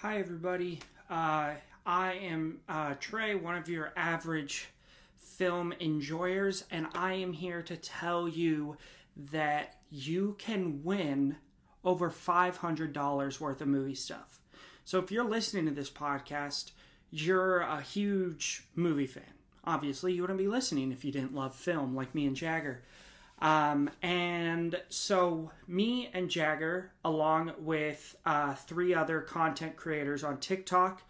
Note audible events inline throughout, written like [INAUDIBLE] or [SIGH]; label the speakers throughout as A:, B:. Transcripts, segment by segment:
A: Hi, everybody. Uh, I am uh, Trey, one of your average film enjoyers, and I am here to tell you that you can win over $500 worth of movie stuff. So if you're listening to this podcast, you're a huge movie fan. Obviously, you wouldn't be listening if you didn't love film like me and Jagger. Um, and so, me and Jagger, along with uh, three other content creators on TikTok,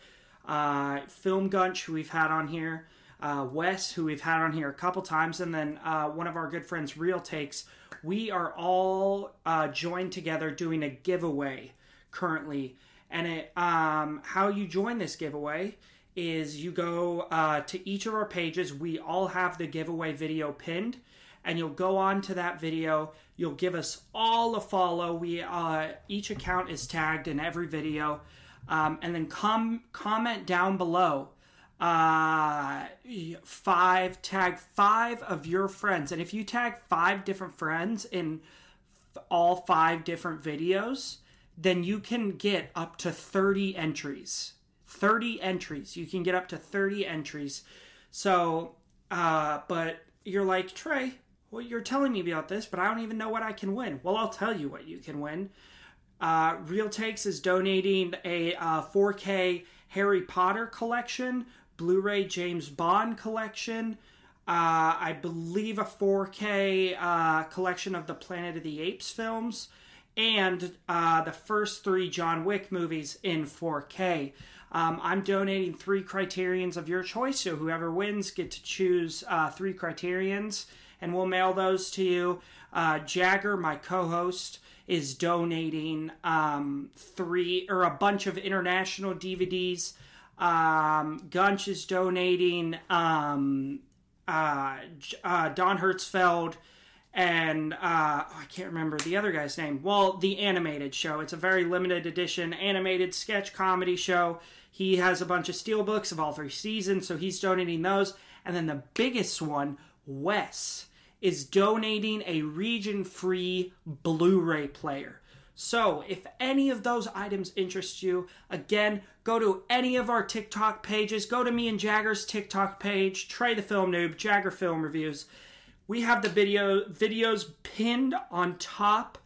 A: uh, Film Gunch, who we've had on here, uh, Wes, who we've had on here a couple times, and then uh, one of our good friends, Real Takes, we are all uh, joined together doing a giveaway currently. And it, um, how you join this giveaway is you go uh, to each of our pages. We all have the giveaway video pinned and you'll go on to that video. You'll give us all a follow. We uh, each account is tagged in every video, um, and then com- comment down below. Uh, five tag five of your friends, and if you tag five different friends in all five different videos, then you can get up to thirty entries. Thirty entries. You can get up to thirty entries. So, uh, but you're like Trey well, you're telling me about this, but I don't even know what I can win. Well, I'll tell you what you can win. Uh, Real Takes is donating a uh, 4K Harry Potter collection, Blu ray James Bond collection, uh, I believe a 4K uh, collection of the Planet of the Apes films, and uh, the first three John Wick movies in 4K. Um, I'm donating three criterions of your choice, so whoever wins get to choose uh, three criterions and we'll mail those to you. Uh, Jagger, my co-host, is donating um, three or a bunch of international DVDs. Um, Gunch is donating um, uh, uh, Don Hertzfeldt and uh, oh, I can't remember the other guy's name. Well, the animated show. It's a very limited edition animated sketch comedy show. He has a bunch of steelbooks of all three seasons, so he's donating those. And then the biggest one, Wes is donating a region free Blu ray player. So, if any of those items interest you, again, go to any of our TikTok pages. Go to me and Jagger's TikTok page, Trey the Film Noob, Jagger Film Reviews. We have the video videos pinned on top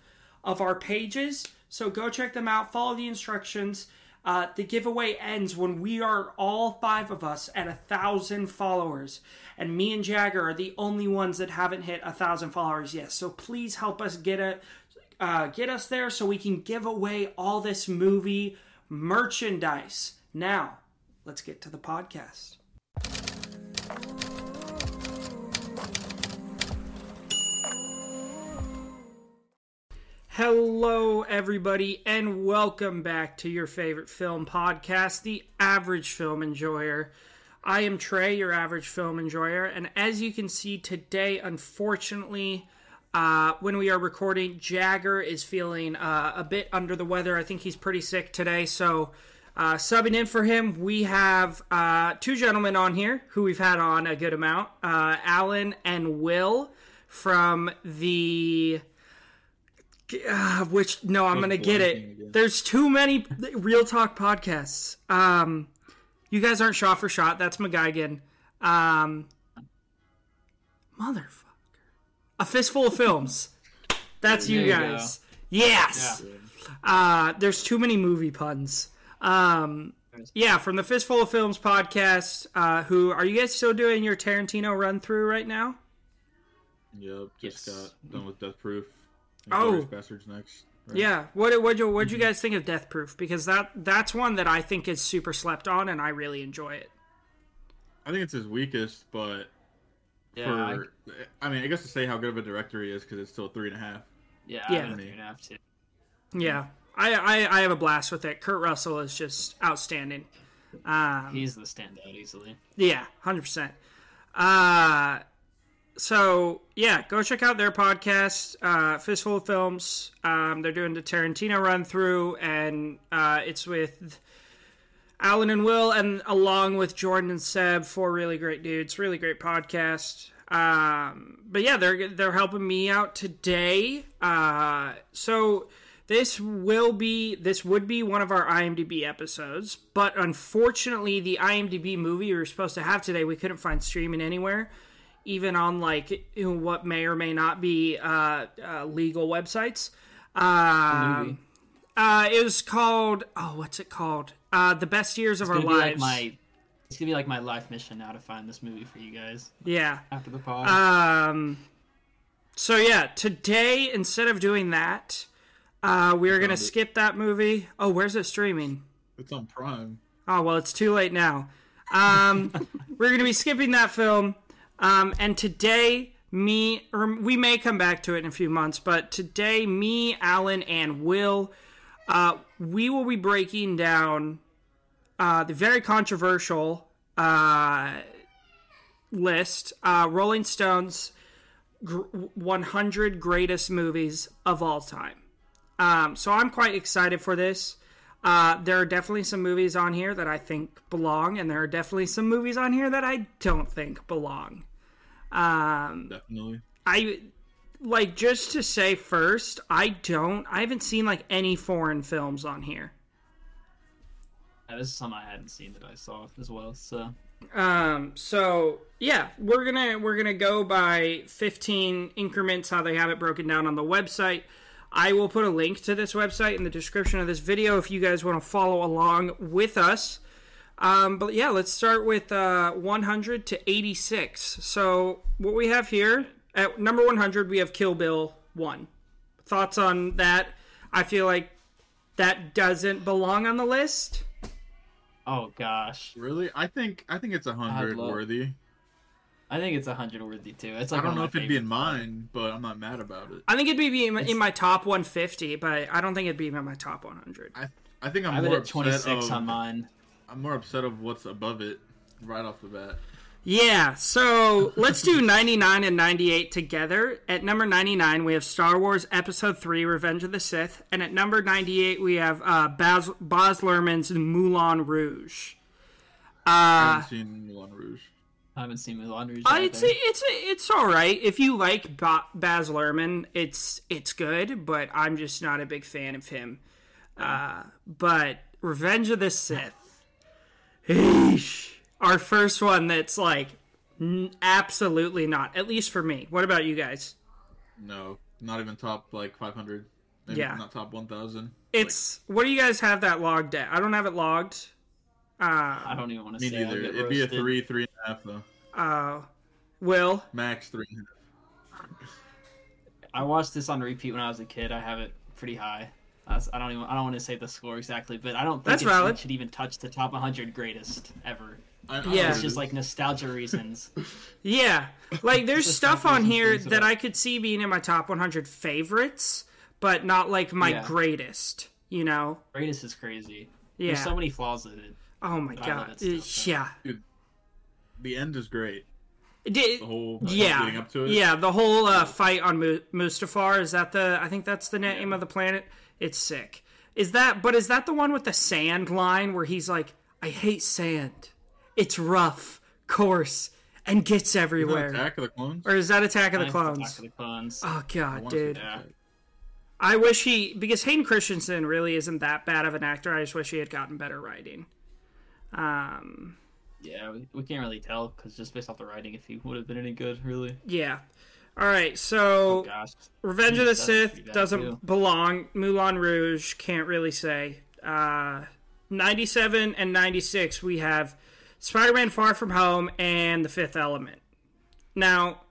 A: of our pages, so go check them out. Follow the instructions. Uh, the giveaway ends when we are all five of us at a thousand followers, and me and Jagger are the only ones that haven't hit a thousand followers yet. So please help us get it, uh, get us there, so we can give away all this movie merchandise. Now, let's get to the podcast. Hello, everybody, and welcome back to your favorite film podcast, The Average Film Enjoyer. I am Trey, your average film enjoyer, and as you can see today, unfortunately, uh, when we are recording, Jagger is feeling uh, a bit under the weather. I think he's pretty sick today, so uh, subbing in for him, we have uh, two gentlemen on here who we've had on a good amount uh, Alan and Will from the uh, which no, I'm gonna get it. There's too many real talk podcasts. Um, you guys aren't shot for shot. That's McGuigan. Um, motherfucker, a fistful of films. That's you guys. You yes. Yeah. Uh, there's too many movie puns. Um, yeah, from the Fistful of Films podcast. Uh, who are you guys still doing your Tarantino run through right now?
B: Yep, just yes. got done with Death Proof.
A: Oh, Basterds next. Right? Yeah. What what you what you guys think of Death Proof? Because that that's one that I think is super slept on, and I really enjoy it.
B: I think it's his weakest, but yeah, for I, I mean, I guess to say how good of a director he is because it's still three and a half.
C: Yeah, yeah, three and a half too.
A: Yeah, I, I I have a blast with it. Kurt Russell is just outstanding. Um,
C: He's the standout easily.
A: Yeah, hundred percent. Uh so yeah, go check out their podcast, uh, Fistful of Films. Um, they're doing the Tarantino run through, and uh, it's with Alan and Will, and along with Jordan and Seb, four really great dudes. Really great podcast. Um, but yeah, they're they're helping me out today. Uh, so this will be this would be one of our IMDb episodes, but unfortunately, the IMDb movie we were supposed to have today we couldn't find streaming anywhere, even on like what may or may not be uh, uh, legal websites. Uh, uh, it was called oh, what's it called? Uh, the best years of our lives.
C: Like my, it's gonna be like my life mission now to find this movie for you guys.
A: Yeah.
C: After the pod.
A: Um. So yeah, today instead of doing that, uh, we are gonna skip that movie. Oh, where's it streaming?
B: It's on Prime.
A: Oh well, it's too late now. Um, [LAUGHS] we're gonna be skipping that film. Um, and today, me or we may come back to it in a few months, but today, me, Alan, and Will, uh, we will be breaking down uh, the very controversial uh, list, uh, Rolling Stones. 100 greatest movies of all time. Um, so I'm quite excited for this. Uh, there are definitely some movies on here that I think belong, and there are definitely some movies on here that I don't think belong. Um,
B: definitely.
A: I like just to say first, I don't. I haven't seen like any foreign films on here.
C: Yeah, this is some I hadn't seen that I saw as well. So
A: um, so yeah, we're gonna we're gonna go by 15 increments how they have it broken down on the website. I will put a link to this website in the description of this video if you guys want to follow along with us. Um, but yeah, let's start with uh, 100 to 86. So what we have here at number 100, we have Kill Bill 1. Thoughts on that? I feel like that doesn't belong on the list.
C: Oh gosh.
B: Really? I think I think it's a hundred worthy.
C: I think it's a hundred worthy too. It's like
B: I don't know if it'd be in mine, but I'm not mad about it.
A: I think it'd be in, in my top 150, but I don't think it'd be in my top 100.
B: I I think I'm
C: I
B: more
C: at 26
B: of,
C: on mine.
B: I'm more upset of what's above it right off the bat.
A: Yeah, so let's do 99 and 98 together. At number 99, we have Star Wars Episode 3 Revenge of the Sith. And at number 98, we have uh, Baz, Baz Luhrmann's Moulin Rouge.
B: Uh, I haven't seen Moulin Rouge.
C: I haven't seen Moulin Rouge.
A: Uh, it's it's it's all right if you like ba- Baz Luhrmann. It's it's good, but I'm just not a big fan of him. Uh, but Revenge of the Sith, Eesh. our first one that's like n- absolutely not. At least for me. What about you guys?
B: No, not even top like 500.
A: Maybe yeah,
B: not top 1,000.
A: It's like, what do you guys have that logged at? I don't have it logged.
C: Uh, I don't even want to
B: me
C: say.
B: neither. It'd be a three, three and a half though.
A: Uh, Will
B: max three and a half.
C: I watched this on repeat when I was a kid. I have it pretty high. I don't even. I don't want to say the score exactly, but I don't think
A: That's valid.
C: it should even touch the top 100 greatest ever.
B: I,
A: yeah,
C: it's just like nostalgia reasons. [LAUGHS]
A: yeah, like there's stuff on here that I could see being in my top 100 favorites, but not like my yeah. greatest. You know,
C: greatest is crazy.
A: Yeah,
C: there's so many flaws in it.
A: Oh my god! Stuff, yeah,
B: Dude, the end is great.
A: Did,
B: the whole
A: yeah, yeah, the whole uh, fight on Mustafar is that the? I think that's the name yeah. of the planet. It's sick. Is that? But is that the one with the sand line where he's like, "I hate sand. It's rough, coarse, and gets everywhere."
B: Attack of the Clones,
A: or is that Attack of the Clones?
C: Attack of the Clones.
A: Oh god, dude. I wish he because Hayden Christensen really isn't that bad of an actor. I just wish he had gotten better writing. Um,
C: yeah, we, we can't really tell because just based off the writing, if he would have been any good, really.
A: Yeah. All right, so
C: oh,
A: Revenge of the Sith doesn't too. belong. Moulin Rouge can't really say. Uh, 97 and 96 we have Spider-Man Far From Home and The Fifth Element. Now,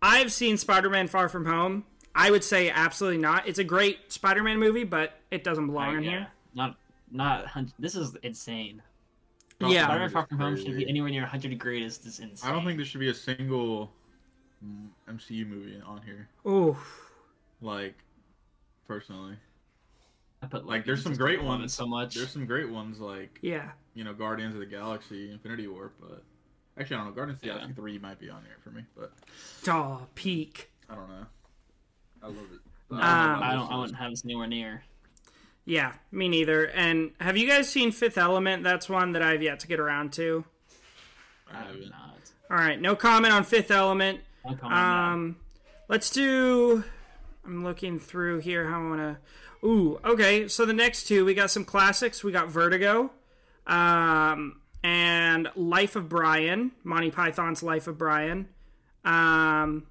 A: I've seen Spider-Man Far From Home. I would say absolutely not. It's a great Spider-Man movie, but it doesn't belong in
C: yeah.
A: here.
C: Not not this is insane.
A: Yeah,
C: Spider-Man Far From Home should be anywhere near 100 greatest. Is insane.
B: I don't think there should be a single MCU movie on here.
A: Oh,
B: like personally,
C: I put
B: like there's some great ones.
C: So much.
B: There's some great ones like
A: yeah,
B: you know Guardians of the Galaxy, Infinity War, but actually I don't know. Guardians of the Galaxy three might be on here for me, but
A: oh peak.
B: I don't know. I love it.
C: Um, I don't. I wouldn't have this anywhere near.
A: Yeah, me neither. And have you guys seen Fifth Element? That's one that I've yet to get around to.
C: I have not.
A: All right, no comment on Fifth Element.
C: No
A: um, let's do. I'm looking through here how I want to. Ooh, okay. So the next two, we got some classics. We got Vertigo, um, and Life of Brian, Monty Python's Life of Brian. Um,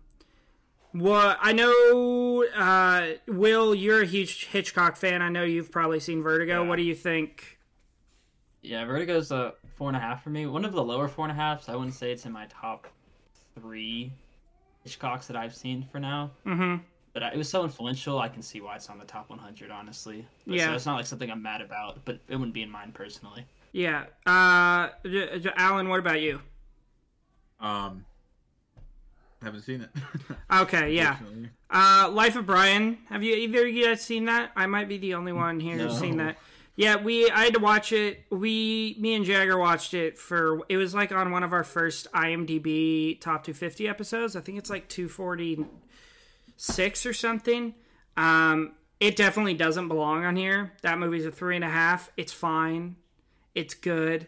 A: what I know, uh, Will, you're a huge Hitchcock fan. I know you've probably seen Vertigo.
C: Yeah.
A: What do you think?
C: Yeah, Vertigo's a four and a half for me. One of the lower four and a halves. I wouldn't say it's in my top three Hitchcocks that I've seen for now.
A: Mm-hmm.
C: But I- it was so influential, I can see why it's on the top 100, honestly. But,
A: Yeah.
C: So it's not like something I'm mad about, but it wouldn't be in mine personally.
A: Yeah. Uh, J- J- Alan, what about you?
B: Um, haven't seen it. [LAUGHS]
A: Okay, yeah. Uh, Life of Brian. Have you either of you guys seen that? I might be the only one here who's seen that. Yeah, we. I had to watch it. We, me and Jagger watched it for. It was like on one of our first IMDb top 250 episodes. I think it's like 246 or something. Um, it definitely doesn't belong on here. That movie's a three and a half. It's fine. It's good.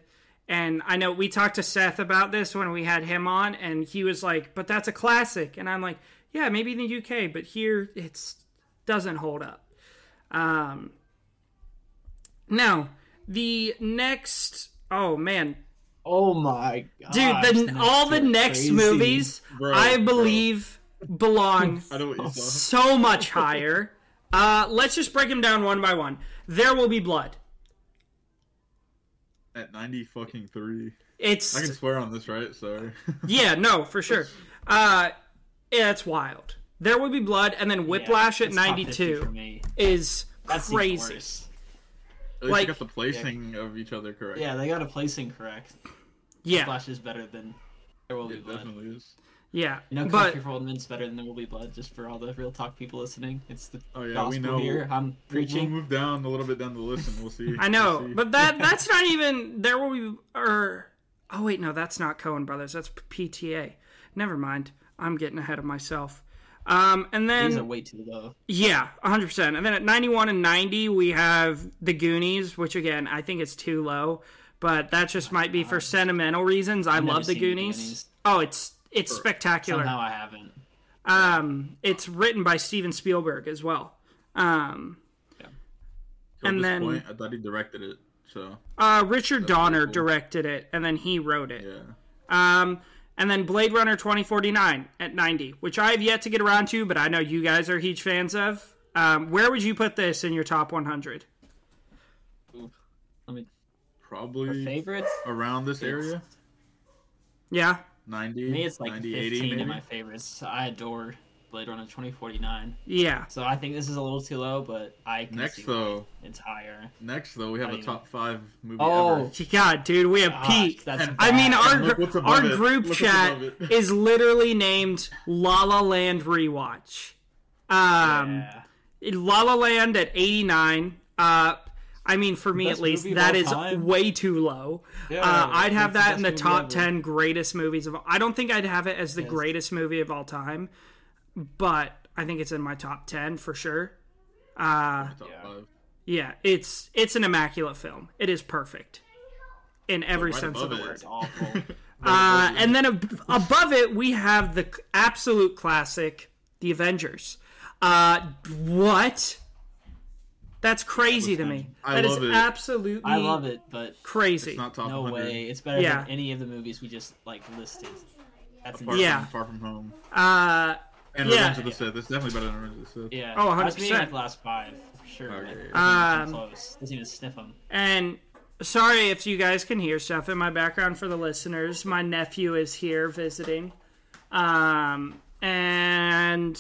A: And I know we talked to Seth about this when we had him on, and he was like, "But that's a classic." And I'm like, "Yeah, maybe in the UK, but here it's doesn't hold up." Um, now the next, oh man,
C: Oh my god.
A: dude, the, all the next movies
B: Bro,
A: I
B: bro.
A: believe belong [LAUGHS]
B: I know what you saw.
A: so much higher. Uh, let's just break them down one by one. There will be blood.
B: At ninety fucking three.
A: It's
B: I can swear on this, right? Sorry. [LAUGHS]
A: Yeah, no, for sure. Uh, yeah, it's wild. There will be blood, and then Whiplash at
C: It's top 50
A: ninety-two
C: For me.
A: is
C: That's
A: crazy.
B: At least
A: Like-
B: you got the placing of each other correct.
C: Yeah, they got a placing correct.
A: Yeah,
C: Flash is better than There Will Be
B: it
C: Blood.
B: definitely is.
A: Yeah.
C: no know,
A: but
C: Country for Old Men's better than There Will Be Blood, just for all the real talk people listening. It's the
B: Oh yeah,
C: gospel
B: we know.
C: here. I'm
B: We'll, we'll
C: preaching.
B: move down a little bit down the list and we'll see. [LAUGHS]
A: I know,
B: We'll see.
A: but that [LAUGHS] that's not even. There will be or oh wait, no, that's not Coen Brothers. That's PTA. Never mind. I'm getting ahead of myself. Um, and then
C: These are way too low.
A: Yeah, 100%. And then at 91 and 90, we have The Goonies, which again, I think it's too low, but that just might be for sentimental reasons. I
C: never
A: love The
C: seen The
A: Goonies.
C: Goonies.
A: Oh, it's it's spectacular.
C: Somehow I haven't.
A: Um, it's written by Steven Spielberg as well. Um,
B: So
A: and then-
B: point, I thought he directed it. So
A: uh, Richard Donner
B: cool.
A: directed it, and then he wrote it.
B: yeah,
A: Um, and then Blade Runner 2049 at 90, which I have yet to get around to, but I know you guys are huge fans of. Um, where would you put this in your top 100?
C: Let me.
B: probably
C: Favorites?
B: around this area.
A: Yeah.
B: 90,
C: For me, it's like
B: 90,
C: 15
B: 80 maybe.
C: in my favorites. I adore Blade Runner 2049.
A: Yeah.
C: So I think this is a little too low, but I can
B: Next
C: see
B: though,
C: it's higher.
B: next though, we have a top five movie
C: Oh,
B: ever.
A: God, dude, we have
C: gosh,
A: peak.
C: that's
B: And-
A: I mean, our
B: look
A: our
B: it.
A: group
B: Look
A: chat is literally named La La Land rewatch. Um,
C: yeah.
A: La La Land at 89. Uh, I mean, for me
C: Best
A: at least,
C: movie of
A: that
C: all
A: is
C: time?
A: way too low.
C: Yeah,
A: uh, I'd have
C: it's the
A: that in the top
C: ever.
A: 10 greatest movies of. all I don't think I'd have it as the
C: Yes.
A: greatest movie of all time, but I think it's in my top 10 for sure. Uh,
C: Yeah.
A: yeah, it's it's an immaculate film. It is perfect in every
B: right
A: sense of the
B: it.
A: word.
C: It's awful. [LAUGHS]
A: Uh, and then ab- above it, we have the absolute classic, The Avengers. Uh, what? That's crazy to me.
B: I
A: That is
B: love it.
A: absolutely
C: I love it, but
A: crazy.
B: It's not top
C: no
B: 100.
C: way. It's better
A: Yeah.
C: than any of the movies we just like listed. That's
B: Far
C: insane.
A: Yeah.
B: from, Far from home.
A: Uh,
B: And
A: Yeah.
B: Revenge of the Sith. It's definitely better than Revenge of the Sith.
C: Yeah.
A: Oh,
C: I was meaning
A: 100%.
C: like the last five, for sure.
B: Okay.
C: but
A: Um,
C: wasn't even close. Doesn't even sniff them.
A: and sorry if you guys can hear stuff in my background for the listeners. My nephew is here visiting. Um, and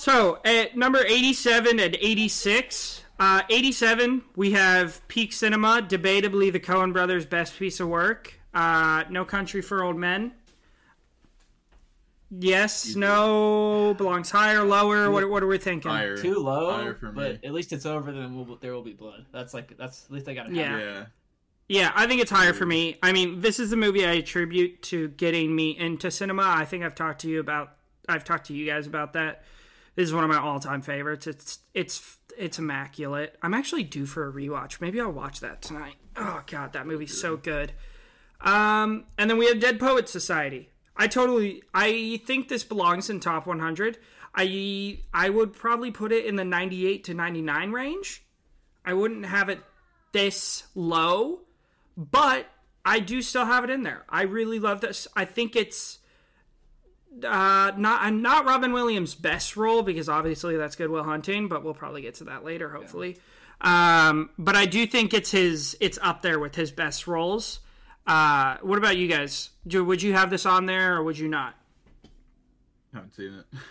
A: so at number 87 and 86, uh, 87, we have Peak Cinema, debatably the Coen brothers' best piece of work. Uh, no Country for Old Men. Yes, no, belongs higher, lower. What, what are we thinking?
B: Higher.
C: Too low,
B: Higher for
C: but at least it's over. Then we'll, there will be blood. That's like that's at least I got to
A: Yeah.
B: Yeah.
A: Yeah, I think it's higher for me. I mean, this is the movie I attribute to getting me into cinema. I think I've talked to you about I've talked to you guys about that. This is one of my all-time favorites. It's it's it's immaculate. I'm actually due for a rewatch. Maybe I'll watch that tonight. Oh god, that movie's so good. Um and then we have Dead Poets Society. I totally I think this belongs in top 100. I I would probably put it in the 98 to 99 range. I wouldn't have it this low, but I do still have it in there. I really love this. I think it's uh, not I'm not Robin Williams' best role because obviously that's Good Will Hunting, but we'll probably get to that later, hopefully. Um, but I do think it's his it's up there with his best roles. Uh, what about you guys? Do, Would you have this on there or would you not?
B: I haven't seen it. [LAUGHS]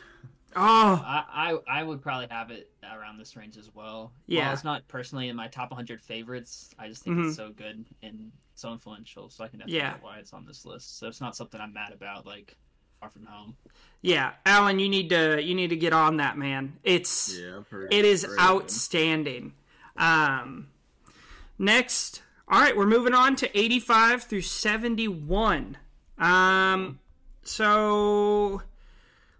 A: Oh,
C: I, I I would probably have it around this range as well.
A: Yeah.
C: While it's not personally in my top 100 favorites. I just think it's so good and so influential, so I can definitely
A: Mm-hmm. Yeah.
C: get why it's on this list. So it's not something I'm mad about, like Far From Home.
A: yeah, Alan, you need to you need to get on that, man. It's
B: Yeah, heard
A: it is outstanding. Um, next, all right, we're moving on to 85 through 71. Um, so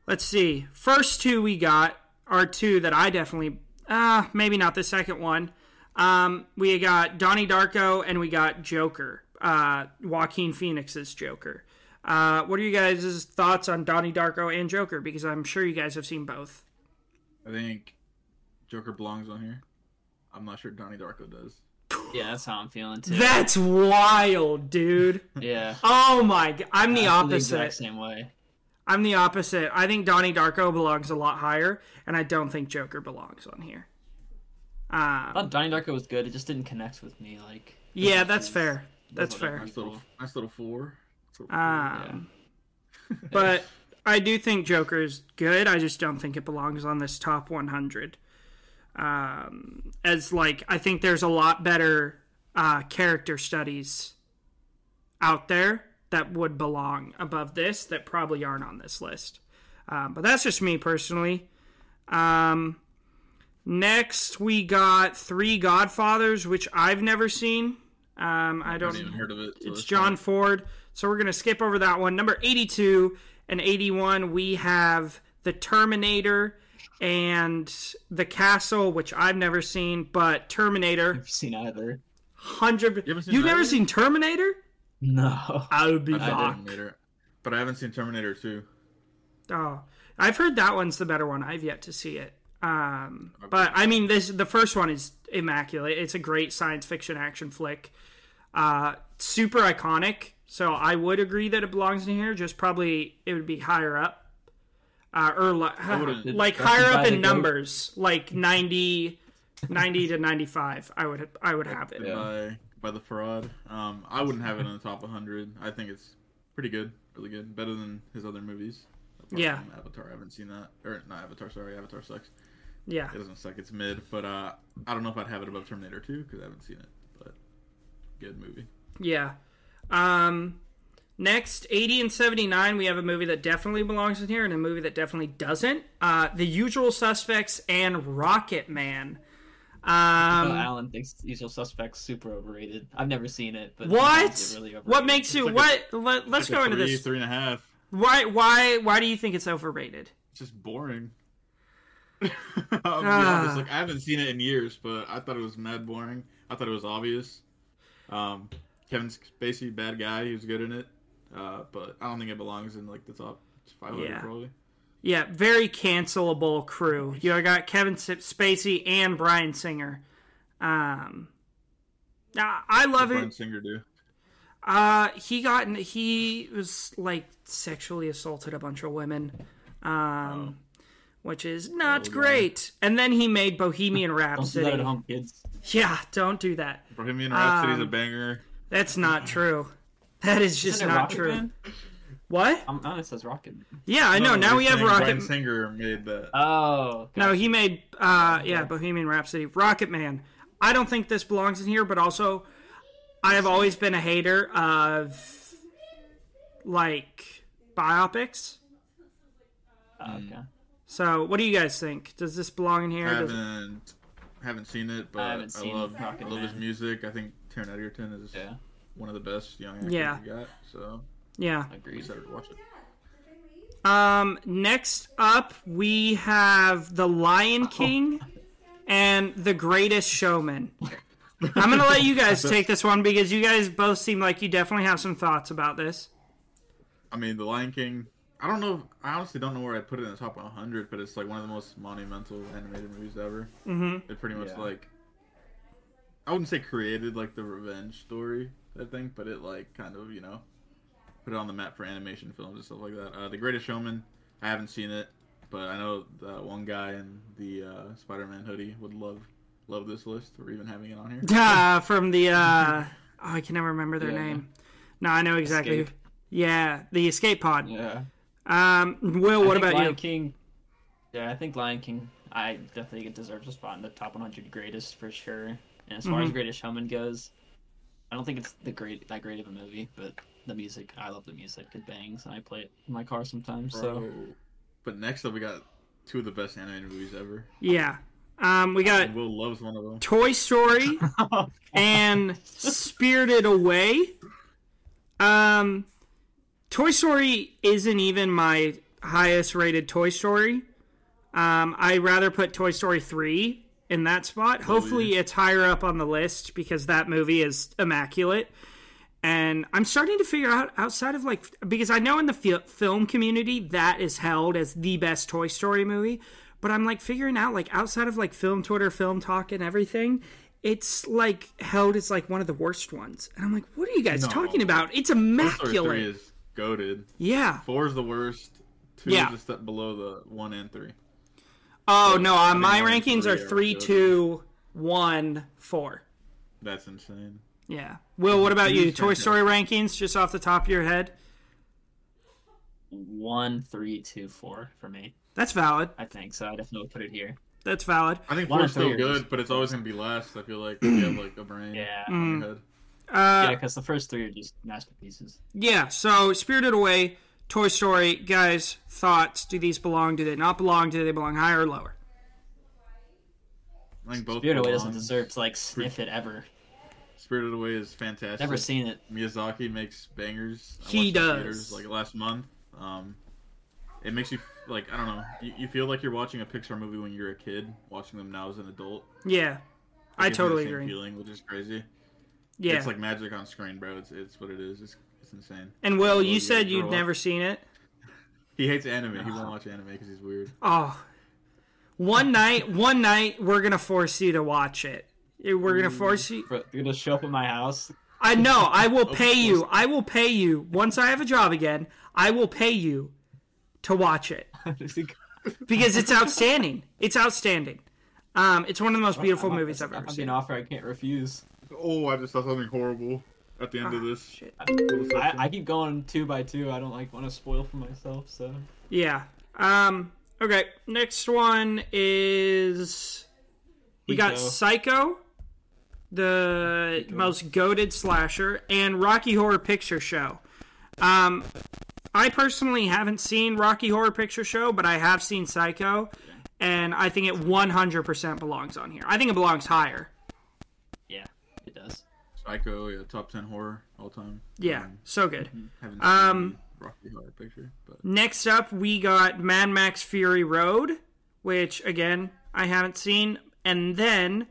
A: let's see. First two we got are two that I definitely, uh, maybe not the second one. Um, we got Donnie Darko and we got Joker, uh, Joaquin Phoenix's Joker. Uh, what are you guys' thoughts on Donnie Darko and Joker? Because I'm sure you guys have seen both.
B: I think Joker belongs on here. I'm not sure Donnie Darko does.
C: Yeah, that's how I'm feeling too.
A: That's wild, dude. [LAUGHS]
C: yeah.
A: Oh my god, I'm the
C: I feel exact
A: opposite.
C: same way.
A: I'm the opposite. I think Donnie Darko belongs a lot higher, and I don't think Joker belongs on here.
C: I
A: Um,
C: thought Donnie Darko was good. It just didn't connect with me. Like.
A: yeah, that's fair. That's fair.
C: other
B: Nice little, nice little four. Nice little four.
A: Um, [LAUGHS] but I do think Joker's good. I just don't think it belongs on this top 100. Um, as like, I think there's a lot better uh, character studies out there that would belong above this that probably aren't on this list. Um, but that's just me personally. Um, next, we got Three Godfathers, which I've never seen. Um, I
B: I
A: don't
B: even heard of it.
A: it's John
B: fine.
A: Ford. So we're going to skip over that one. Number 82 and 81, we have The Terminator and The Castle, which I've never seen, but Terminator,
C: Never seen either.
A: 100.
B: You haven't
A: You've never seen Terminator?
C: No.
A: I would be
B: I've seen
A: fucked.
B: Terminator, but I haven't seen Terminator 2.
A: Oh, I've heard that one's the better one. I've yet to see it. Um, but I mean, this the first one is immaculate. It's a great science fiction action flick. Uh, super iconic. So I would agree that it belongs in here. Just probably it would be higher up, uh, or li- [SIGHS] like higher up
C: by the
A: in
C: goat.
A: numbers, like 90, 90 to ninety five. I would I would have it.
B: By by the fraud. Um, I wouldn't have it in the top 100. I think it's pretty good, really good, better than his other movies. Apart
A: Yeah.
B: from Avatar. I haven't seen that, or not Avatar. Sorry, Avatar sucks.
A: Yeah.
B: It doesn't suck. It's mid, but uh, I don't know if I'd have it above Terminator 2 because I haven't seen it. But good movie.
A: Yeah. Um, next, 80 and 79, we have a movie that definitely belongs in here and a movie that definitely doesn't. Uh, the Usual Suspects and Rocketman.
C: Oh,
A: Um,
C: Alan thinks Usual Suspects super overrated. I've never seen it, but
A: what?
C: it really
A: what makes you
B: like a-
A: what? let, let's
B: Like
A: go
B: a
A: into
B: three,
A: this.
B: three and a half.
A: Why? Why? Why do you think it's overrated?
B: It's just boring. [LAUGHS] I'll be honest, like I haven't seen it in years, but I thought it was mad boring. I thought it was obvious. Um, Kevin Spacey, bad guy, he was good in it, uh, but I don't think it belongs in like the top 500
A: Yeah.
B: probably.
A: Yeah, very cancelable crew. You got Kevin Spacey and Bryan Singer. Um, I I love
B: Bryan
A: it.
B: Singer do.
A: Uh, he got he was like sexually assaulted a bunch of women, um, which is not
B: Oh, yeah.
A: great. And then he made Bohemian
C: Don't do that
A: Rhapsody.
C: at home, kids.
A: Yeah, don't do that.
B: Bohemian Rhapsody's
A: Um,
B: a banger.
A: That's not true. That is just
C: Isn't it
A: not
C: Rocket
A: true.
C: Man?
A: What?
C: I'm honest, says Rocket. Man.
A: Yeah, I know.
B: No,
A: now we have Rocket.
B: Bryan Singer made that.
C: Oh.
A: No, he made uh yeah, Bohemian Rhapsody. Rocketman. I don't think this belongs in here, but also I have always been a hater of like biopics.
C: Oh, okay.
A: So, what do you guys think? Does this belong in here?
B: I
A: Does-
B: haven't haven't seen it, but I,
C: haven't seen
B: love
C: Rocket
B: I love his music. I think Taron Egerton is
C: Yeah,
B: one of the best young actors
A: Yeah.
B: we got. So
A: yeah.
B: I'm
C: agreed.
B: excited to watch it.
A: Um next up we have The Lion King and The Greatest Showman. [LAUGHS] I'm going to let you guys [LAUGHS] take this one because you guys both seem like you definitely have some thoughts about this.
B: I mean, The Lion King I don't know. I honestly don't know where I'd put it in the top 100, but it's like one of the most monumental animated movies ever.
A: Mm-hmm.
B: It pretty much
C: Yeah.
B: like I wouldn't say created like the revenge story, I think, but it like kind of you know put it on the map for animation films and stuff like that. Uh, the Greatest Showman, I haven't seen it, but I know that one guy in the uh, Spider-Man hoodie would love love this list or even having it on here. [LAUGHS]
A: Uh, [LAUGHS] from the uh, oh, I can never remember their
C: Yeah.
A: name. No, I know exactly.
C: Escape.
A: Yeah, the Escape Pod.
C: Yeah.
A: Um, Will, what
C: think
A: about
C: Lion
A: you?
C: King. Yeah, I think Lion King. I definitely think it deserves a spot in the top 100 greatest for sure. And as far as
A: Mhm.
C: Greatest Showman goes, I don't think it's the great that great of a movie, but the music, I love the music. It bangs, and I play it in my car sometimes. So
B: But next up, we got two of the best animated movies ever.
A: Yeah. Um, we got
B: And Will loves one of them.
A: Toy Story [LAUGHS] and Spirited Away. Um, Toy Story isn't even my highest rated Toy Story. Um, I rather put Toy Story three in that spot. Hopefully, it's higher up on the list because that movie is immaculate. And I'm starting to figure out outside of like because I know in the fi- film community that is held as the best Toy Story movie, but I'm like figuring out like outside of like film Twitter, film talk, and everything, it's like held as like one of the worst ones. And I'm like, what are you guys
B: No.
A: talking about? It's
B: Toy Story
A: immaculate.
B: three is goaded.
A: yeah.
B: Four is the worst. Two
A: Yeah.
B: is a step below the one and three.
A: Oh no, uh, my rankings are
B: are
A: three,
B: good.
A: two, one, four.
B: That's insane.
A: Yeah. Will, what about you? Toy Story rankings, just off the top of your head.
C: one, three, two, four for me.
A: That's valid.
C: I think so. I definitely would put it here.
A: That's valid.
B: I think
C: One
B: four's still good, but it's always gonna be last. I feel like if you have like a brain
C: Yeah.
A: Mm.
B: on your head.
C: Yeah,
A: Uh,
C: because the first three are just masterpieces.
A: yeah. So Spirited Away, Toy Story, guys, thoughts? Do these belong? Do they not belong? Do they belong higher or lower?
B: I think both.
C: Spirited Away doesn't deserve to like sniff it ever.
B: Spirited Away is fantastic.
C: Never seen it.
B: Miyazaki makes bangers. I
A: He
B: watched it in
A: does.
B: Theaters, like last month. Um, it makes you like I don't know. You, you feel like you're watching a Pixar movie when you're a kid. Watching them now as an adult.
A: Yeah,
B: It
A: I
B: gives the
A: totally
B: same
A: agree.
B: Feeling, which is crazy.
A: Yeah.
B: It's like magic on screen, bro. It's it's what it is. It's, it's insane.
A: and Will, you
B: you
A: said you'd
B: up.
A: never seen it.
B: He hates anime. He won't watch anime because he's weird.
A: Oh, one [LAUGHS] night, one night, we're gonna force you to watch it. We're gonna force you.
C: Bro, You're gonna show up at my house.
A: I know. I will [LAUGHS] pay you. I will pay you once I have a job again. I will pay you to watch it [LAUGHS] because it's outstanding. It's outstanding. Um, it's one of the most beautiful movies I've ever
C: I've
A: seen.
C: an offer I can't refuse.
B: Oh, I just saw something horrible at the end of this.
A: Shit.
C: I. I keep going two by two. I don't like want to spoil for myself. So
A: Yeah. Um. Okay. Next one is we got
C: Nico.
A: Psycho, the most goaded slasher, and Rocky Horror Picture Show. Um, I personally haven't seen Rocky Horror Picture Show, but I have seen Psycho, and I think it 100% belongs on here. I think it belongs higher.
C: yeah, it does.
B: Psycho, yeah, top ten horror all time.
A: Yeah,
B: Um,
A: so good.
B: haven't
A: Um,
B: seen the Rocky Horror Picture, but
A: Next up, we got Mad Max Fury Road, which again I haven't seen, and then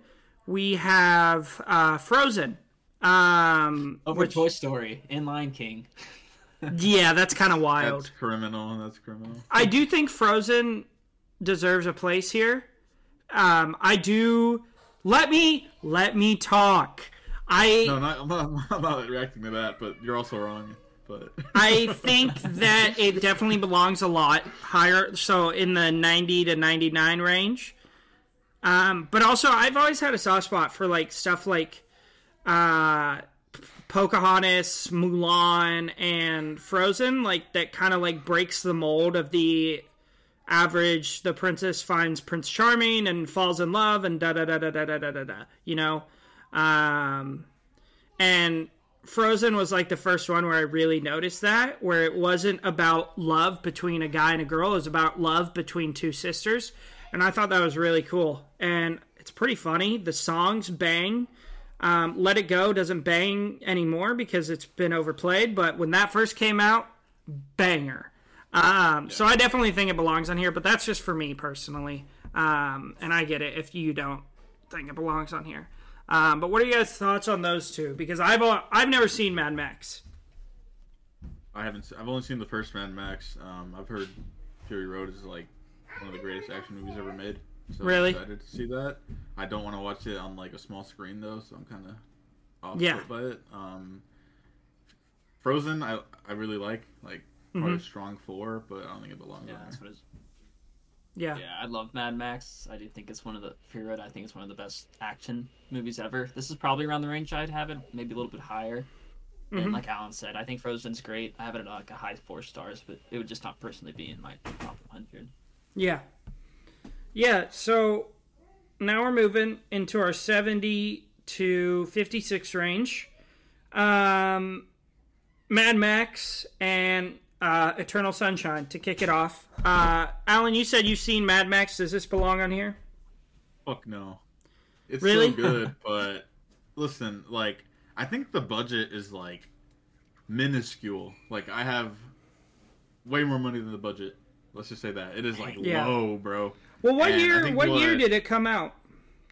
A: we have uh, Frozen. Um,
C: Over
A: which,
C: Toy Story and Lion King. [LAUGHS]
A: yeah, that's kind of wild.
B: that's criminal. That's criminal.
A: I do think Frozen deserves a place here. Um, I do. Let me let me talk. I
B: No, not, I'm, not, [LAUGHS] I'm not reacting to that, but you're also wrong. But [LAUGHS]
A: I [LAUGHS] think that it definitely belongs a lot higher, so in the 90 to 99 range. Um, but also, I've always had a soft spot for like stuff like uh, Pocahontas, Mulan, and Frozen, like that kind of like breaks the mold of the average. The princess finds Prince Charming and falls in love, and da da da da da da da da da. You know, um, and Frozen was like the first one where I really noticed that, where it wasn't about love between a guy and a girl, it was about love between two sisters. And I thought that was really cool. And it's pretty funny. The songs bang. Um, Let It Go doesn't bang anymore because it's been overplayed, but when that first came out, banger. Um, So I definitely think it belongs on here, but that's just for me personally. Um, and I get it if you don't think it belongs on here. Um, but what are you guys' thoughts on those two? Because I've uh, I've never seen Mad Max.
B: I haven't. I've only seen the first Mad Max. Um, I've heard Fury Road is like one of the greatest action movies ever made. So
A: Really?
B: I'm excited to see that. I don't want to watch it on like a small screen though, so I'm kind of off
A: Yeah.
B: put by it. Um, Frozen, I I really like like probably
A: Mhm.
B: a strong four, but I don't think it belongs
C: Yeah,
B: on
C: that's
B: there.
C: what it's.
A: Yeah.
C: Yeah, I love Mad Max. I do think it's one of the Fury Road. I think it's one of the best action movies ever. This is probably around the range I'd have it, maybe a little bit higher.
A: Mhm.
C: And like Alan said, I think Frozen's great. I have it at like a high four stars, but it would just not personally be in my top 100.
A: Yeah. Yeah, so now we're moving into our 70 to 56 range. Um, Mad Max and uh, Eternal Sunshine to kick it off. Uh, Alan, you said you've seen Mad Max. Does this belong on here?
B: Fuck no. It's
A: Really?
B: so good, [LAUGHS] but listen, like I think the budget is like minuscule. Like I have way more money than the budget. Let's just say that. It is like
A: Yeah.
B: low, bro.
A: Well, what
B: And
A: year? What year did it come out?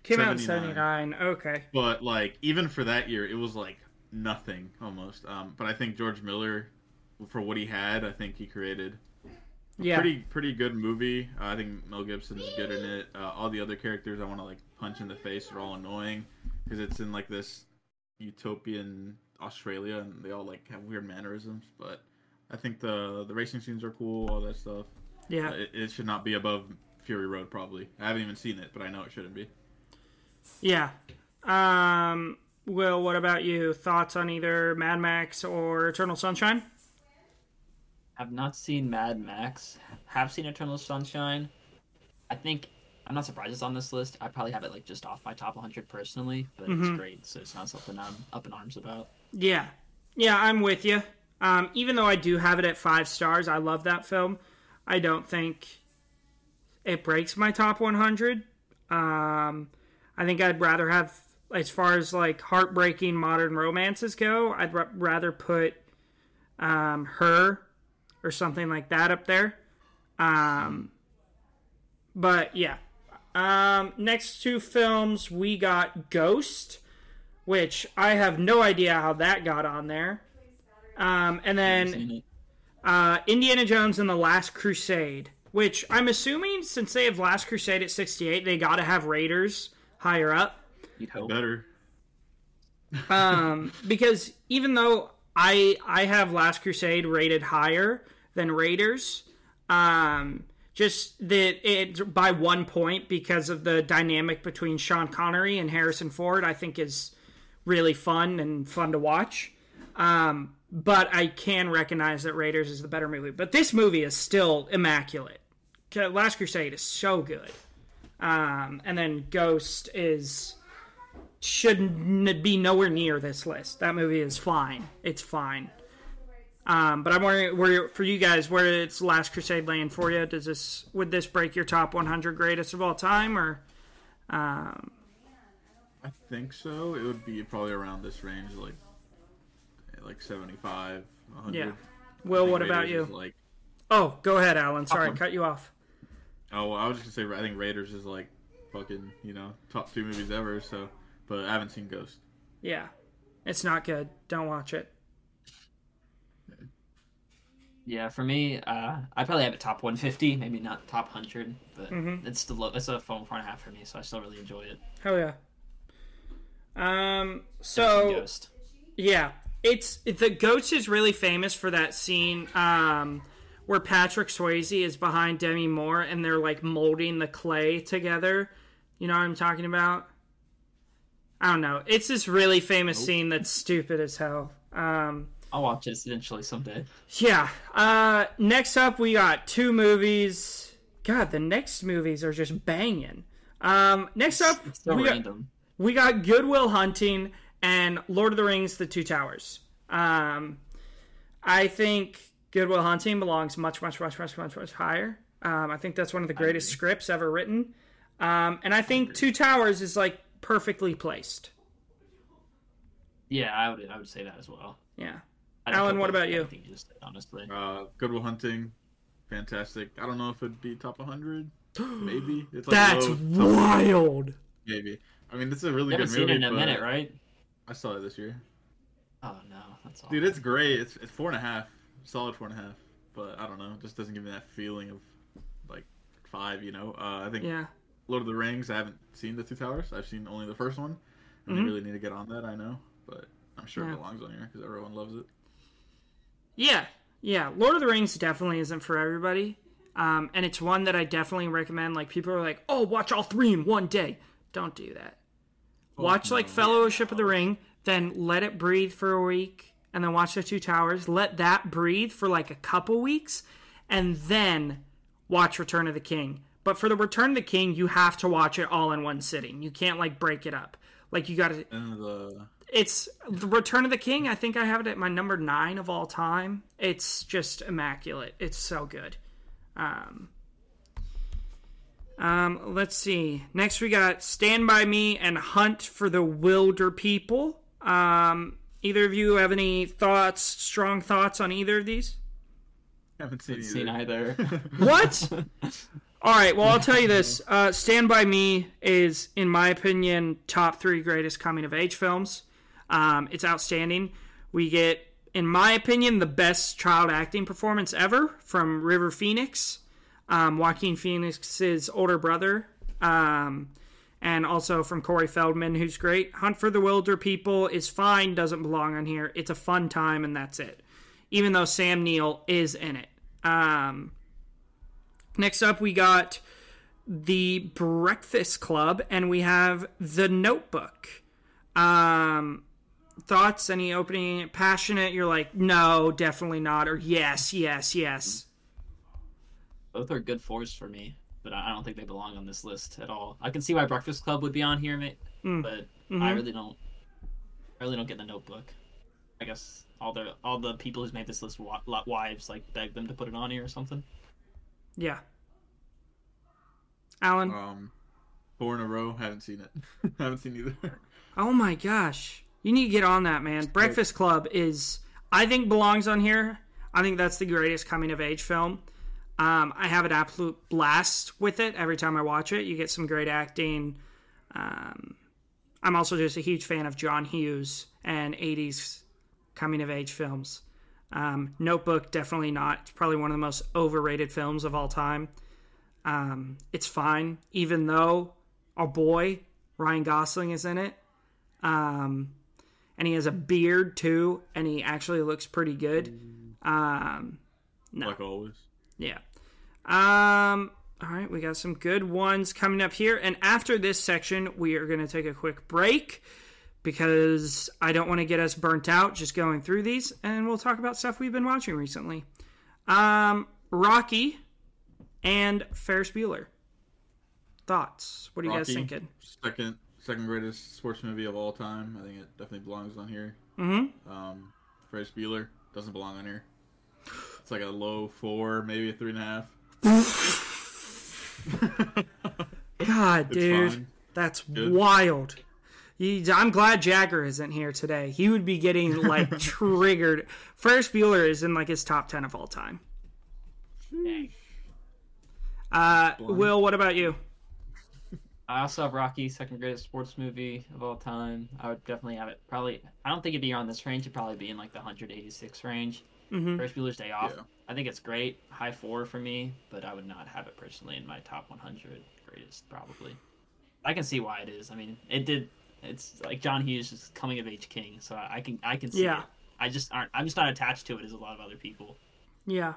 A: Came out in
B: 79.
A: 79. Okay.
B: But like even for that year, it was like nothing almost. Um, but I think George Miller, for what he had, I think he created a
A: Yeah.
B: pretty pretty good movie. Uh, I think Mel Gibson's good in it. Uh, all the other characters I want to like punch in the face are all annoying because it's in like this utopian Australia and they all like have weird mannerisms. But I think the the racing scenes are cool, all that stuff.
A: Yeah.
B: Uh, it, it should not be above Fury Road probably. I haven't even seen it, but I know it shouldn't be.
A: Yeah. Um, Will, what about you? Thoughts on either Mad Max or Eternal Sunshine?
C: Have not seen Mad Max. Have seen Eternal Sunshine. I think I'm not surprised it's on this list. I probably have it like just off my top 100 personally, but
A: Mhm.
C: it's great, so it's not something I'm up in arms about.
A: Yeah. Yeah, I'm with you. Um, even though I do have it at five stars, I love that film. I don't think it breaks my top 100. Um, I think I'd rather have, as far as like heartbreaking modern romances go, I'd r- rather put um, her or something like that up there. Um, but yeah. Um, next two films, we got Ghost which I have no idea how that got on there. Um, and then uh, Indiana Jones and the Last Crusade, which I'm assuming since they have Last Crusade at 68, they got to have Raiders higher up.
C: You'd hope.
B: Better.
A: Um, [LAUGHS] because even though I I have Last Crusade rated higher than Raiders, um, just that it by one point because of the dynamic between Sean Connery and Harrison Ford, I think is really fun and fun to watch. Um, but I can recognize that Raiders is the better movie. But this movie is still immaculate. Last Crusade is so good. Um, and then Ghost is shouldn't be nowhere near this list. That movie is fine. It's fine. Um, but I'm wondering, where for you guys, where it's Last Crusade land for you? Does this would this break your top 100 greatest of all time, or um,
B: I think so. It would be probably around this range, like like 75, 100.
A: Yeah. Will, what about you?
B: Like,
A: Oh, go ahead, Alan. Sorry, I
B: Awesome.
A: cut you off.
B: oh, well, I was just gonna say, I think Raiders is like fucking, you know, top two movies ever. So, but I haven't seen Ghost.
A: Yeah, it's not good. Don't watch it.
C: Yeah, for me, uh, I probably have it top 150, maybe not top 100, but
A: Mhm.
C: it's still it's a four four and a half for me, so I still really enjoy it.
A: Hell yeah. Um. So
C: Ghost.
A: Yeah, it's the Ghost is really famous for that scene um, where Patrick Swayze is behind Demi Moore and they're like molding the clay together. You know what I'm talking about? I don't know. It's this really famous scene that's stupid as hell. Um,
C: I'll watch it eventually someday.
A: yeah. Uh, next up, we got two movies. God, the next movies are just banging. Um, next up,
C: so
A: we got, we got Good Will Hunting and Lord of the Rings: The Two Towers. Um, I think Good Will Hunting belongs much, much, much, much, much, much higher. Um, I think that's one of the greatest scripts ever written. Um, and I think Two Towers is like perfectly placed.
C: Yeah, I would I would say that as well.
A: Yeah.
C: I don't
A: Alan, what about you?
C: I think you just did, honestly.
B: Uh, Good Will Hunting, fantastic. I don't know if it'd be top 100. Maybe [GASPS] it's like
A: That's
B: low,
A: wild.
B: Maybe. I mean, it's a really
C: You haven't
B: good
C: seen
B: movie.
C: it in a minute, right?
B: I saw it this year.
C: Oh no, that's all.
B: Dude, it's great. It's it's four and a half. solid four and a half. But I don't know, it just doesn't give me that feeling of like five. You know, uh, I think
A: Yeah.
B: Lord of the Rings. I haven't seen the Two Towers. I've seen only the first one, and
A: Mhm.
B: they really need to get on that. I know, but I'm sure
A: Yeah.
B: it belongs on here because everyone loves it.
A: Yeah, yeah. Lord of the Rings definitely isn't for everybody, um, and it's one that I definitely recommend. Like people are like, "Oh, watch all three in one day." Don't do that. watch like
B: no.
A: Fellowship of the Ring, then let it breathe for a week, and then watch the Two Towers. Let that breathe for like a couple weeks, and then watch Return of the King. But for the Return of the King, you have to watch it all in one sitting. You can't like break it up. Like you got to
B: And the
A: it's the Return of the King. I think I have it at my number nine of all time. It's just immaculate. It's so good. Um, um, let's see. Next, we got Stand by Me and Hunt for the Wilderpeople. Um, either of you have any thoughts, strong thoughts on either of these?
B: haven't seen either.
C: Seen either. [LAUGHS]
A: What? All right. Well, I'll tell you this. Uh, Stand by Me is, in my opinion, top three greatest coming of age films. Um, it's outstanding. We get, in my opinion, the best child acting performance ever from River Phoenix, um, Joaquin Phoenix's older brother, um, and also from Corey Feldman, who's great. Hunt for the Wilderpeople is fine, doesn't belong on here. It's a fun time, and that's it. Even though Sam Neill is in it. Um, Next up, we got the Breakfast Club, and we have the Notebook. Um, thoughts? Any opening? Passionate? You're like, no, definitely not, or yes, yes, yes.
C: Both are good fours for me, but I I don't think they belong on this list at all. I can see why Breakfast Club would be on here, mate,
A: Mm.
C: but
A: Mm-hmm.
C: I really don't. I really don't get the Notebook. I guess all the all the people who's made this list wa- wives like beg them to put it on here or something.
A: Yeah. Alan.
B: Um, four in a row. Haven't seen it. [LAUGHS] haven't seen either.
A: Oh my gosh. You need to get on that, man. Breakfast Club is, I think, belongs on here. I think that's the greatest coming of age film. Um, I have an absolute blast with it every time I watch it. You get some great acting. Um, I'm also just a huge fan of John Hughes and 80s coming of age films. Um, Notebook, definitely not. It's probably one of the most overrated films of all time. Um, it's fine, even though our boy Ryan Gosling is in it. Um, and he has a beard too, and he actually looks pretty good. Um, no.
B: Like always.
A: yeah. Um, all right, we got some good ones coming up here. And after this section, we are going to take a quick break because I don't want to get us burnt out just going through these. And we'll talk about stuff we've been watching recently. Um, Rocky and Ferris Bueller. Thoughts? What are you guys
B: Rocky,
A: thinking?
B: Second, second greatest sports movie of all time. I think it definitely belongs on here.
A: Mm-hmm.
B: Um, Ferris Bueller doesn't belong on here. It's like a low four, maybe a three and a half. [LAUGHS]
A: God, dude,
B: fine.
A: that's
B: Good.
A: wild. You, I'm glad Jagger isn't here today. He would be getting like [LAUGHS] triggered. Ferris Bueller is in like his top ten of all time. Uh, Will, what about you?
C: I also have Rocky, second greatest sports movie of all time. I would definitely have it. Probably, I don't think it'd be on this range. It'd probably be in like the 186 range.
A: Mhm.
C: Ferris Bueller's Day Off.
B: Yeah.
C: I think it's great, high four for me, but I would not have it personally in my top 100 greatest. Probably. I can see why it is. I mean, it did. It's like John Hughes is coming of age king, so I I can I can see
A: Yeah.
C: it. I just aren't. I'm just not attached to it as a lot of other people.
A: Yeah,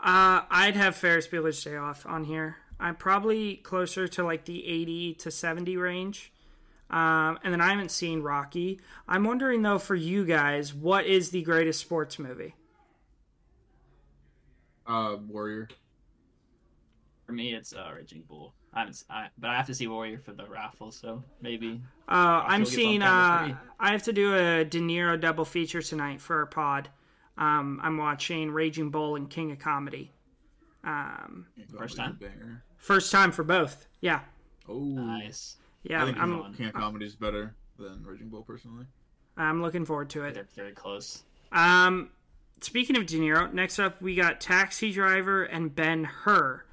A: uh, I'd have Ferris Bueller's Day Off on here. I'm probably closer to like the 80 to 70 range. Um, and then I haven't seen Rocky. I'm wondering though, for you guys, what is the greatest sports movie?
B: Uh, Warrior.
C: For me, it's uh, Raging Bull. I haven't, s- I, but I have to see Warrior for the raffle, so maybe.
A: Uh, I'm seeing.
C: bumped down to
A: Uh. I have to do a De Niro double feature tonight for our pod. Um, I'm watching Raging Bull and King of Comedy. Um,
C: First time?
B: Banger.
A: first time for both. Yeah,
B: Oh,
C: Nice.
A: yeah.
B: I think
A: I'm
C: fun.
B: King of Comedy is better than Raging Bull personally.
A: I'm looking forward to it.
C: They're very close.
A: Um, speaking of De Niro, next up we got Taxi Driver and Ben Hur.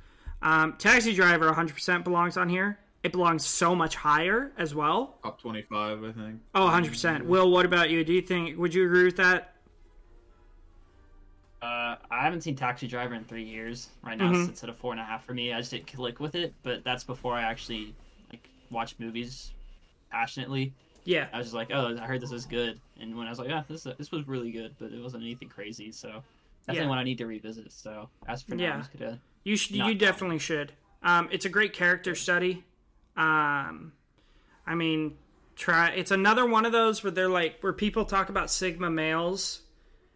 A: Um, Taxi Driver 100% belongs on here. It belongs so much higher as well.
B: Top twenty-five, I think.
A: Oh, 100%. Will, what about you? Do you think? Would you agree with that?
C: I haven't seen Taxi Driver in three years. Right now,
A: Mhm.
C: it's at a four and a half for me. I just didn't click with it, but that's before I actually like watch movies passionately.
A: Yeah.
C: I was just like, oh, I heard this was good, and when I was like, yeah, this this was really good, but it wasn't anything crazy. So definitely
A: Yeah.
C: one I need to revisit. So as for now,
A: Yeah.
C: I'm just gonna
A: You should. You definitely should. Um, it's a great character study. Um, I mean, try. It's another one of those where they're like where people talk about sigma males,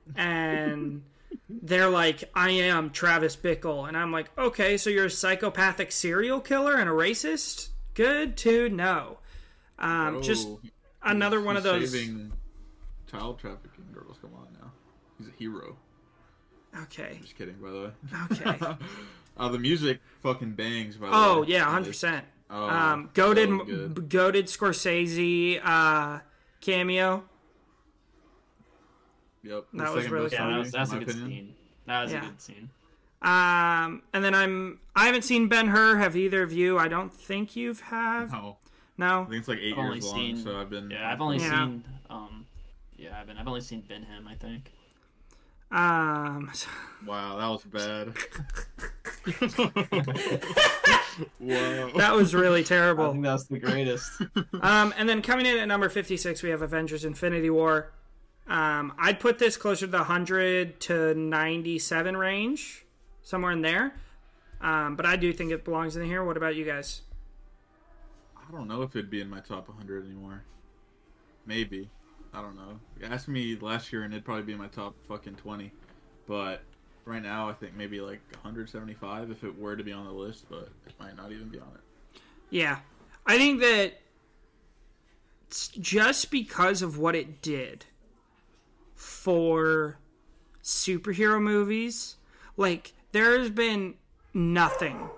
A: [LAUGHS] and they're like, "I am Travis Bickle," and I'm like, "Okay, so you're a psychopathic serial killer and a racist? Good to know." Um, just
B: Oh,
A: another
B: he's-
A: one of those.
B: Saving child trafficking girls. Come on now. He's a hero.
A: Okay.
B: Just kidding, by the way.
A: Okay. [LAUGHS]
B: uh, the music fucking bangs. By the way.
A: Oh
B: way.
A: yeah, hundred
B: this.
A: percent.
B: Oh,
A: Um, goaded,
B: so
A: goaded Scorsese uh, cameo.
B: Yep.
A: That was really
B: best
C: yeah, that
A: funny,
C: was, that's
B: in
C: a good
B: opinion.
C: scene. That was
A: Yeah.
C: a good scene.
A: Um, and then I'm I haven't seen Ben Hur. Have either of you? I don't think you've have.
B: No,
A: No.
B: I think it's like 8
C: I've
B: years long.
C: seen-
B: So I've been.
C: Yeah, I've only
A: Yeah.
C: seen um, yeah, I've been I've only seen Ben Him. I think.
A: Um, [LAUGHS]
B: Wow, that was bad. [LAUGHS] Whoa.
A: that was really
C: I
A: terrible.
C: think that's the greatest.
A: Um, and then coming in at number 56, we have Avengers Infinity War. Um, I'd put this closer to the 100 to 97 range, somewhere in there. Um, but I do think it belongs in here. What about you guys?
B: I don't know if it'd be in my top 100 anymore. Maybe. I don't know. You asked me last year and it'd probably be in my top fucking 20. But right now, I think maybe like 175 if it were to be on the list, but it might not even be on it.
A: Yeah. I think that it's just because of what it did for superhero movies, like, there's been nothing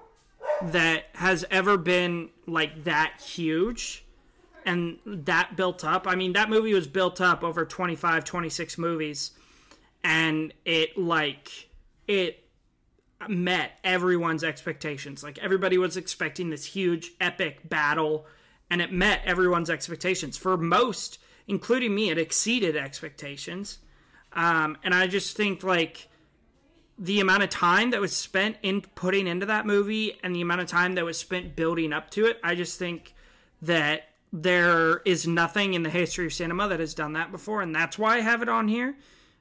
A: that has ever been like that huge and that built up. I mean, that movie was built up over 25, 26 movies, and it, like, it met everyone's expectations. Like everybody was expecting this huge epic battle and it met everyone's expectations. For most, including me, it exceeded expectations. Um, and I just think like the amount of time that was spent in putting into that movie and the amount of time that was spent building up to it, I just think that there is nothing in the history of cinema that has done that before, and that's why I have it on here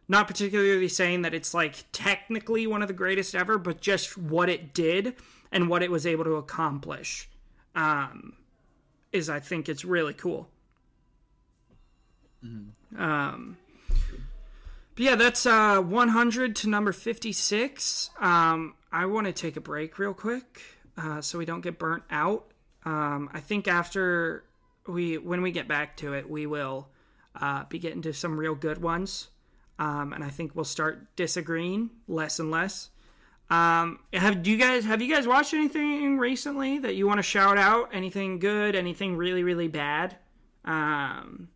A: not particularly saying that it's like technically one of the greatest ever, but just what it did and what it was able to accomplish um, is, I think, it's really cool. Um, but yeah, that's uh, 100 to number 56. Um, I want to take a break real quick uh, so we don't get burnt out. Um, I think after we, when we get back to it, we will uh, be getting to some real good ones um, and I think we'll start disagreeing less and less. Um, have do you guys have you guys watched anything recently that you want to shout out? Anything good? Anything really really bad? Um,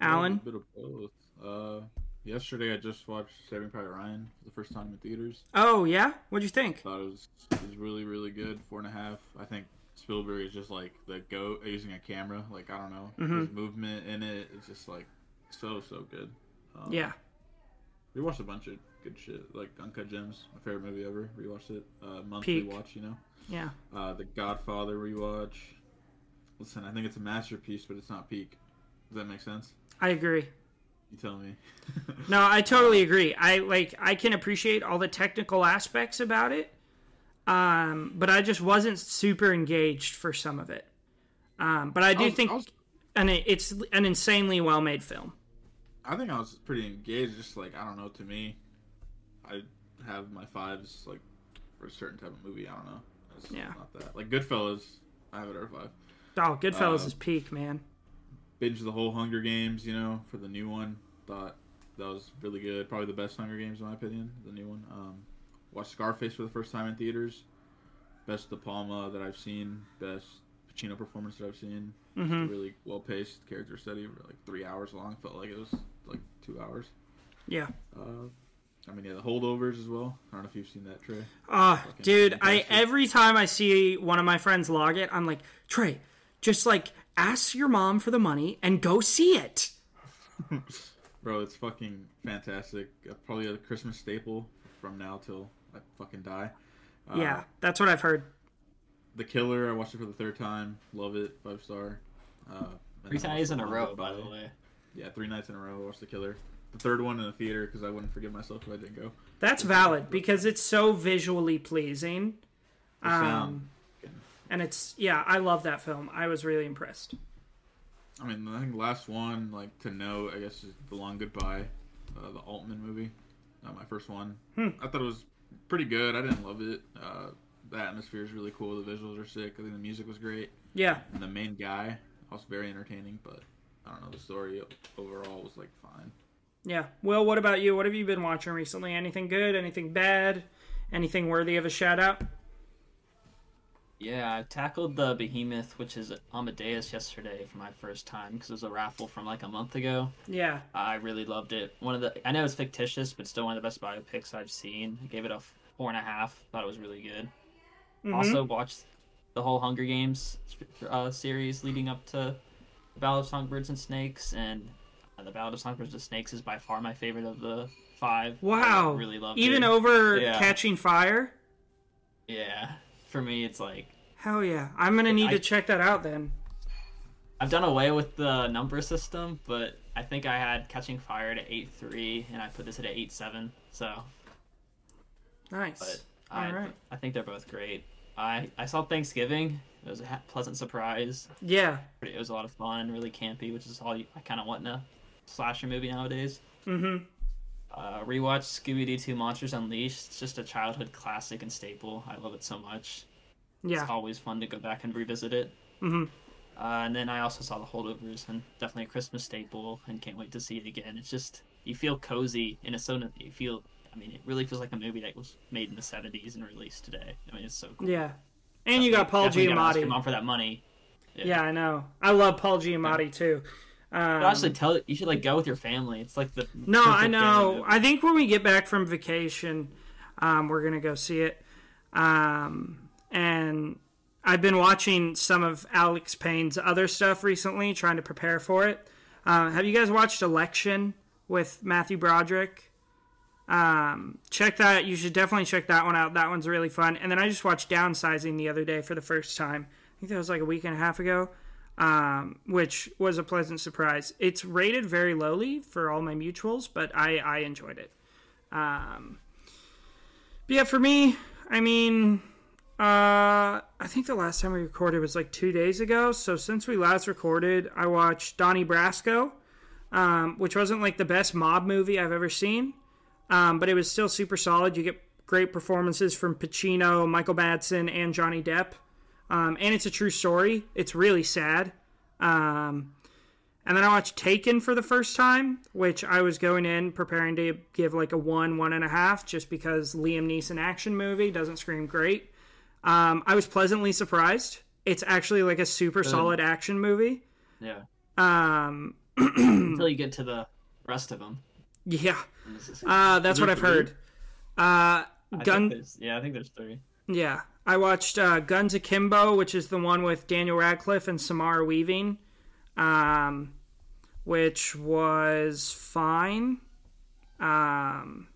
A: Alan,
B: A bit of both. Uh, yesterday I just watched Saving Private Ryan for the first time in theaters.
A: oh yeah, what'd you think?
B: Thought it was, it was really, really good. Four and a half. I think Spielberg is just like the goat using a camera. Like I don't know,
A: Mm-hmm.
B: his movement in it. it is just like so so good. Um,
A: Yeah,
B: we watched a bunch of good shit, like Uncut Gems, my favorite movie ever. Rewatched it, uh, monthly
A: Peak.
B: watch, you know.
A: yeah,
B: Uh, the Godfather rewatch. Listen, I think it's a masterpiece, but it's not peak. Does that make sense?
A: I agree.
B: You tell me. [LAUGHS]
A: No, I totally agree. I like I can appreciate all the technical aspects about it, um, but I just wasn't super engaged for some of it. Um, but I do
B: I was-
A: think,
B: I was-
A: it's an insanely well made film.
B: I think I was pretty engaged. Just like I don't know, to me, I have my fives like for a certain type of movie. I don't know. It's
A: Yeah.
B: not that. Like Goodfellas, I have it at a five.
A: Oh, Goodfellas
B: Uh,
A: is peak, man.
B: Binge the whole Hunger Games, you know, for the new one. Thought that was really good. Probably the best Hunger Games in my opinion. The new one. Um, watched Scarface for the first time in theaters. Best De Palma that I've seen. Best Pacino performance that I've seen.
A: Mhm.
B: really well paced character study. Like three hours long. Felt like it was like two hours.
A: Yeah.
B: Uh, I mean, yeah, the holdovers as well. I don't know if you've seen that, Trey.
A: Ah,
B: Fucking
A: dude, I every time I see one of my friends log it, I'm like, Trey, just like ask your mom for the money and go see it. [LAUGHS]
B: Bro, it's fucking fantastic. Uh, probably a Christmas staple from now till I fucking die. Uh,
A: yeah, that's what I've heard.
B: The Killer. I watched it for the third time. Love it. Five star. Uh,
C: Three
B: then I
C: times in a row,
B: Long
C: by the way.
B: Yeah, three nights in a row. I watched The Killer. The third one in the theater because I wouldn't forgive myself if I didn't go.
A: That's valid because it's so visually pleasing.
B: The
A: Um,
B: sound.
A: And it's yeah, I love that film. I was really impressed.
B: I mean, I think the last one, like to note, I guess, is The Long Goodbye, uh, the Altman movie. Not my first one.
A: Hmm.
B: I thought it was pretty good. I didn't love it. Uh, the atmosphere is really cool. The visuals are sick. I think the music was great.
A: Yeah.
B: And the main guy also very entertaining. But I don't know, the story overall was like fine.
A: Yeah. Well, what about you? What have you been watching recently? Anything good? Anything bad? Anything worthy of a shout out?
C: Yeah, I tackled the Behemoth, which is Amadeus, yesterday for my first time because it was a raffle from like a month ago.
A: Yeah.
C: I really loved it. One of the I know it's fictitious, but still one of the best biopics I've seen. I gave it a four and a half. Thought it was really good.
A: Mhm.
C: Also watched the whole Hunger Games uh, series leading up to the Ballad of Songbirds and Snakes, and uh, the Ballad of Songbirds and Snakes is by far my favorite of the five.
A: Wow.
C: I really loved it.
A: Even over
C: Yeah.
A: Catching Fire?
C: yeah, for me it's like
A: Hell yeah. I'm going to need
C: I-
A: to check that out then.
C: I've done away with the number system, but I think I had Catching Fire to eight three, and I put this at eight seven. So,
A: Nice.
C: but I,
A: All right.
C: I think they're both great. I I saw Thanksgiving. It was a pleasant surprise.
A: Yeah.
C: It was a lot of fun, really campy, which is all you, I kind of want in a slasher movie nowadays.
A: Mhm.
C: Uh, rewatch Scooby Doo 2 Monsters Unleashed. It's just a childhood classic and staple. I love it so much.
A: Yeah.
C: It's always fun to go back and revisit it.
A: Mhm.
C: Uh, and then I also saw The Holdovers, and definitely a Christmas staple, and can't wait to see it again. It's just you feel cozy, and it's so you feel. I mean, it really feels like a movie that was made in the '70s and released today. I mean, it's so cool.
A: Yeah. And you got Paul Giamatti.
C: mom for that money.
A: Yeah, I know. I love Paul Giamatti too. Um,
C: honestly, tell you should like go with your family. It's like the
A: No, I know. I think when we get back from vacation, um, we're gonna go see it. Um, and I've been watching some of Alex Payne's other stuff recently, trying to prepare for it. Uh, have you guys watched Election with Matthew Broderick? Um, check that. You should definitely check that one out. That one's really fun. And then I just watched Downsizing the other day for the first time. I think that was like a week and a half ago um, which was a pleasant surprise. It's rated very lowly for all my mutuals, but I, I enjoyed it. Um, but yeah, for me, I mean, uh, I think the last time we recorded was like two days ago. So since we last recorded, I watched Donnie Brasco, um, which wasn't like the best mob movie I've ever seen, um, but it was still super solid. You get great performances from Pacino, Michael Madsen, and Johnny Depp. Um, and it's a true story. It's really sad. Um, and then I watched Taken for the first time, which I was going in preparing to give like a one, one and a half, just because Liam Neeson action movie doesn't scream great. Um, I was pleasantly surprised. It's actually like a super solid action movie.
C: Yeah.
A: Um, [CLEARS THROAT]
C: Until you get to the rest of them.
A: yeah, uh, that's what I've heard. Uh,
C: I
A: Gun,
C: yeah, I think there's three.
A: Yeah, I watched uh, Guns Akimbo, which is the one with Daniel Radcliffe and Samara Weaving, um, which was fine. Um,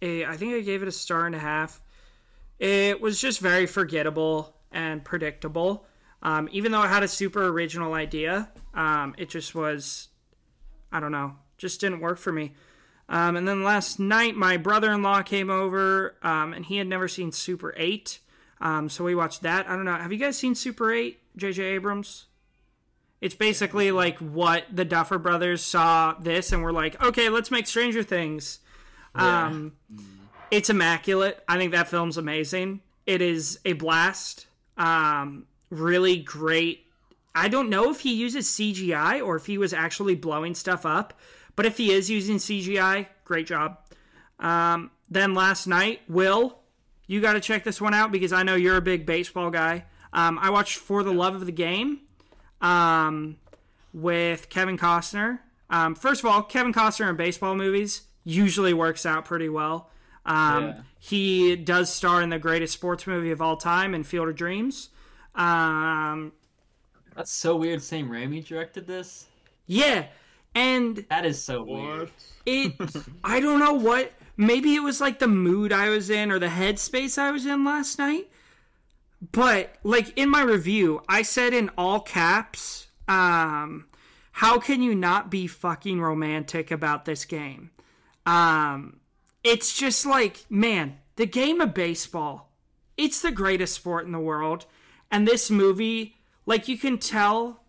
A: eh, I think I gave it a star and a half. It was just very forgettable and predictable. Um, even though it had a super original idea, um, it just was, I don't know, just didn't work for me. Um, and then last night, my brother in law came over, um, and he had never seen Super 8. Um, so we watched that. I don't know. Have you guys seen Super 8, J.J. Abrams? It's basically like what the Duffer Brothers saw this and were like, okay, let's make Stranger Things. Um, it's immaculate. I think that film's amazing. It is a blast. Um, really great. I don't know if he uses CGI or if he was actually blowing stuff up, but if he is using CGI, great job. Um, then last night, Will, you got to check this one out because I know you're a big baseball guy. Um, I watched For the Love of the Game um, with Kevin Costner. Um, first of all, Kevin Costner in baseball movies usually works out pretty well. Um,
C: Yeah.
A: He does star in the greatest sports movie of all time in Field of Dreams. Um,
C: That's so weird. Sam Raimi directed this.
A: yeah, And
C: That is so weird.
A: it I don't know what maybe it was like the mood I was in or the headspace I was in last night. But like in my review, I said in all caps, um, how can you not be fucking romantic about this game? Um, it's just like, man, the game of baseball, it's the greatest sport in the world. And this movie, like you can tell,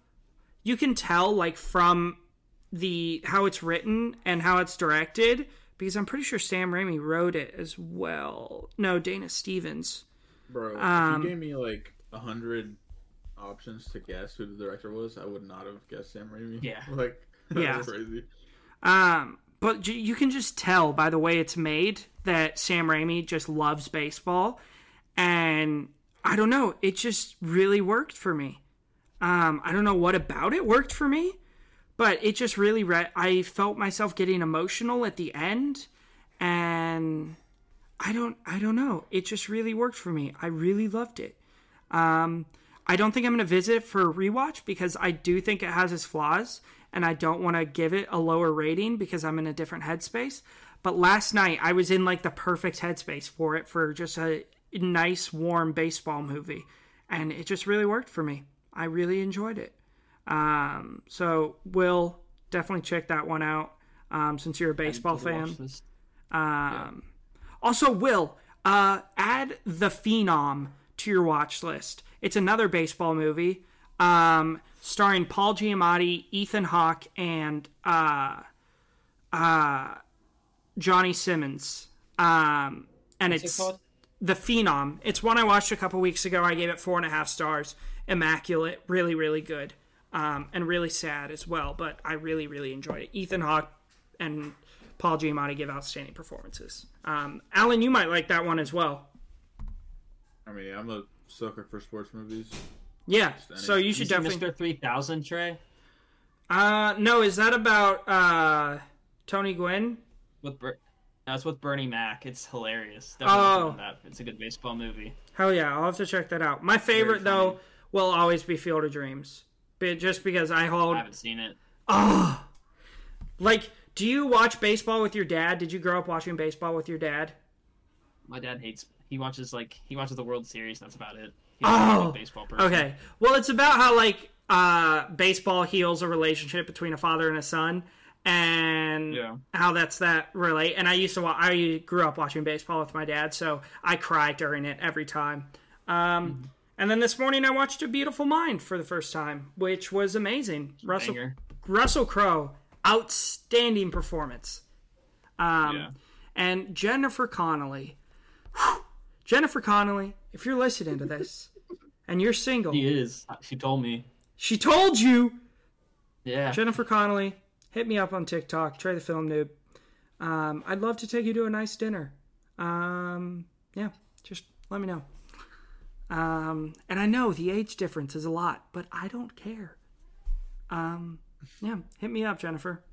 A: you can tell like from the how it's written and how it's directed because I'm pretty sure Sam Raimi wrote it as well. No, Dana Stevens.
B: Bro,
A: Um,
B: if you gave me like a hundred options to guess who the director was, I would not have guessed Sam Raimi.
C: Yeah. [LAUGHS]
B: like [LAUGHS] that's
A: Yeah.
B: crazy.
A: Um, but j- you can just tell by the way it's made that Sam Raimi just loves baseball, and I don't know, it just really worked for me. Um, I don't know what about it worked for me, but it just really re- I felt myself getting emotional at the end, and I don't I don't know, it just really worked for me. I really loved it. Um, I don't think I'm going to visit it for a rewatch because I do think it has its flaws and I don't want to give it a lower rating because I'm in a different headspace. But last night I was in like the perfect headspace for it for just a nice, warm baseball movie. And it just really worked for me. I really enjoyed it. Um, so, Will, definitely check that one out um, since you're a baseball fan. Um, Also, Will, uh, add The Phenom to your watch list. It's another baseball movie um, starring Paul Giamatti, Ethan Hawke, and uh, uh, Johnny Simmons. Um, and
C: What's
A: it's
C: called?
A: The Phenom. It's one I watched a couple weeks ago. I gave it four and a half stars. Immaculate. Really, really good. Um, and really sad as well, but I really, really enjoyed it. Ethan Hawke and Paul Giamatti give outstanding performances. Um, Alan, you might like that one as well.
B: I mean, I'm a sucker for sports movies.
A: Yeah, so you
C: You
A: should
C: see
A: definitely.
C: Mr. 3000, Trey?
A: Uh, no, is that about uh Tony Gwynn?
C: With Ber- That's with Bernie Mac. It's hilarious.
A: Oh.
C: Definitely oh. that. It's a good baseball movie.
A: Hell yeah, I'll have to check that out. My favorite though will always be Field of Dreams, but just because I hold
C: I haven't seen it.
A: oh, like, do you watch baseball with your dad? Did you grow up watching baseball with your dad?
C: My dad hates. He watches like he watches the World Series. That's about it. He's
A: Oh,
C: baseball person.
A: Okay. Well, it's about how like uh baseball heals a relationship between a father and a son and
C: Yeah.
A: how that's that relate and I used to wa- I grew up watching baseball with my dad, so I cry during it every time. Um and then this morning I watched A Beautiful Mind for the first time, which was amazing. Russell
C: Banger.
A: Russell Crowe, outstanding performance. Um,
C: Yeah.
A: And Jennifer Connelly. Whew. Jennifer Connelly, if you're listening to this [LAUGHS] and you're single,
C: He is. She told me.
A: she told you.
C: Yeah.
A: Jennifer Connelly, hit me up on TikTok, Trey the Film Noob. Um, I'd love to take you to a nice dinner. Um, yeah, just let me know. Um, and I know the age difference is a lot, but I don't care. Um, yeah, hit me up, Jennifer.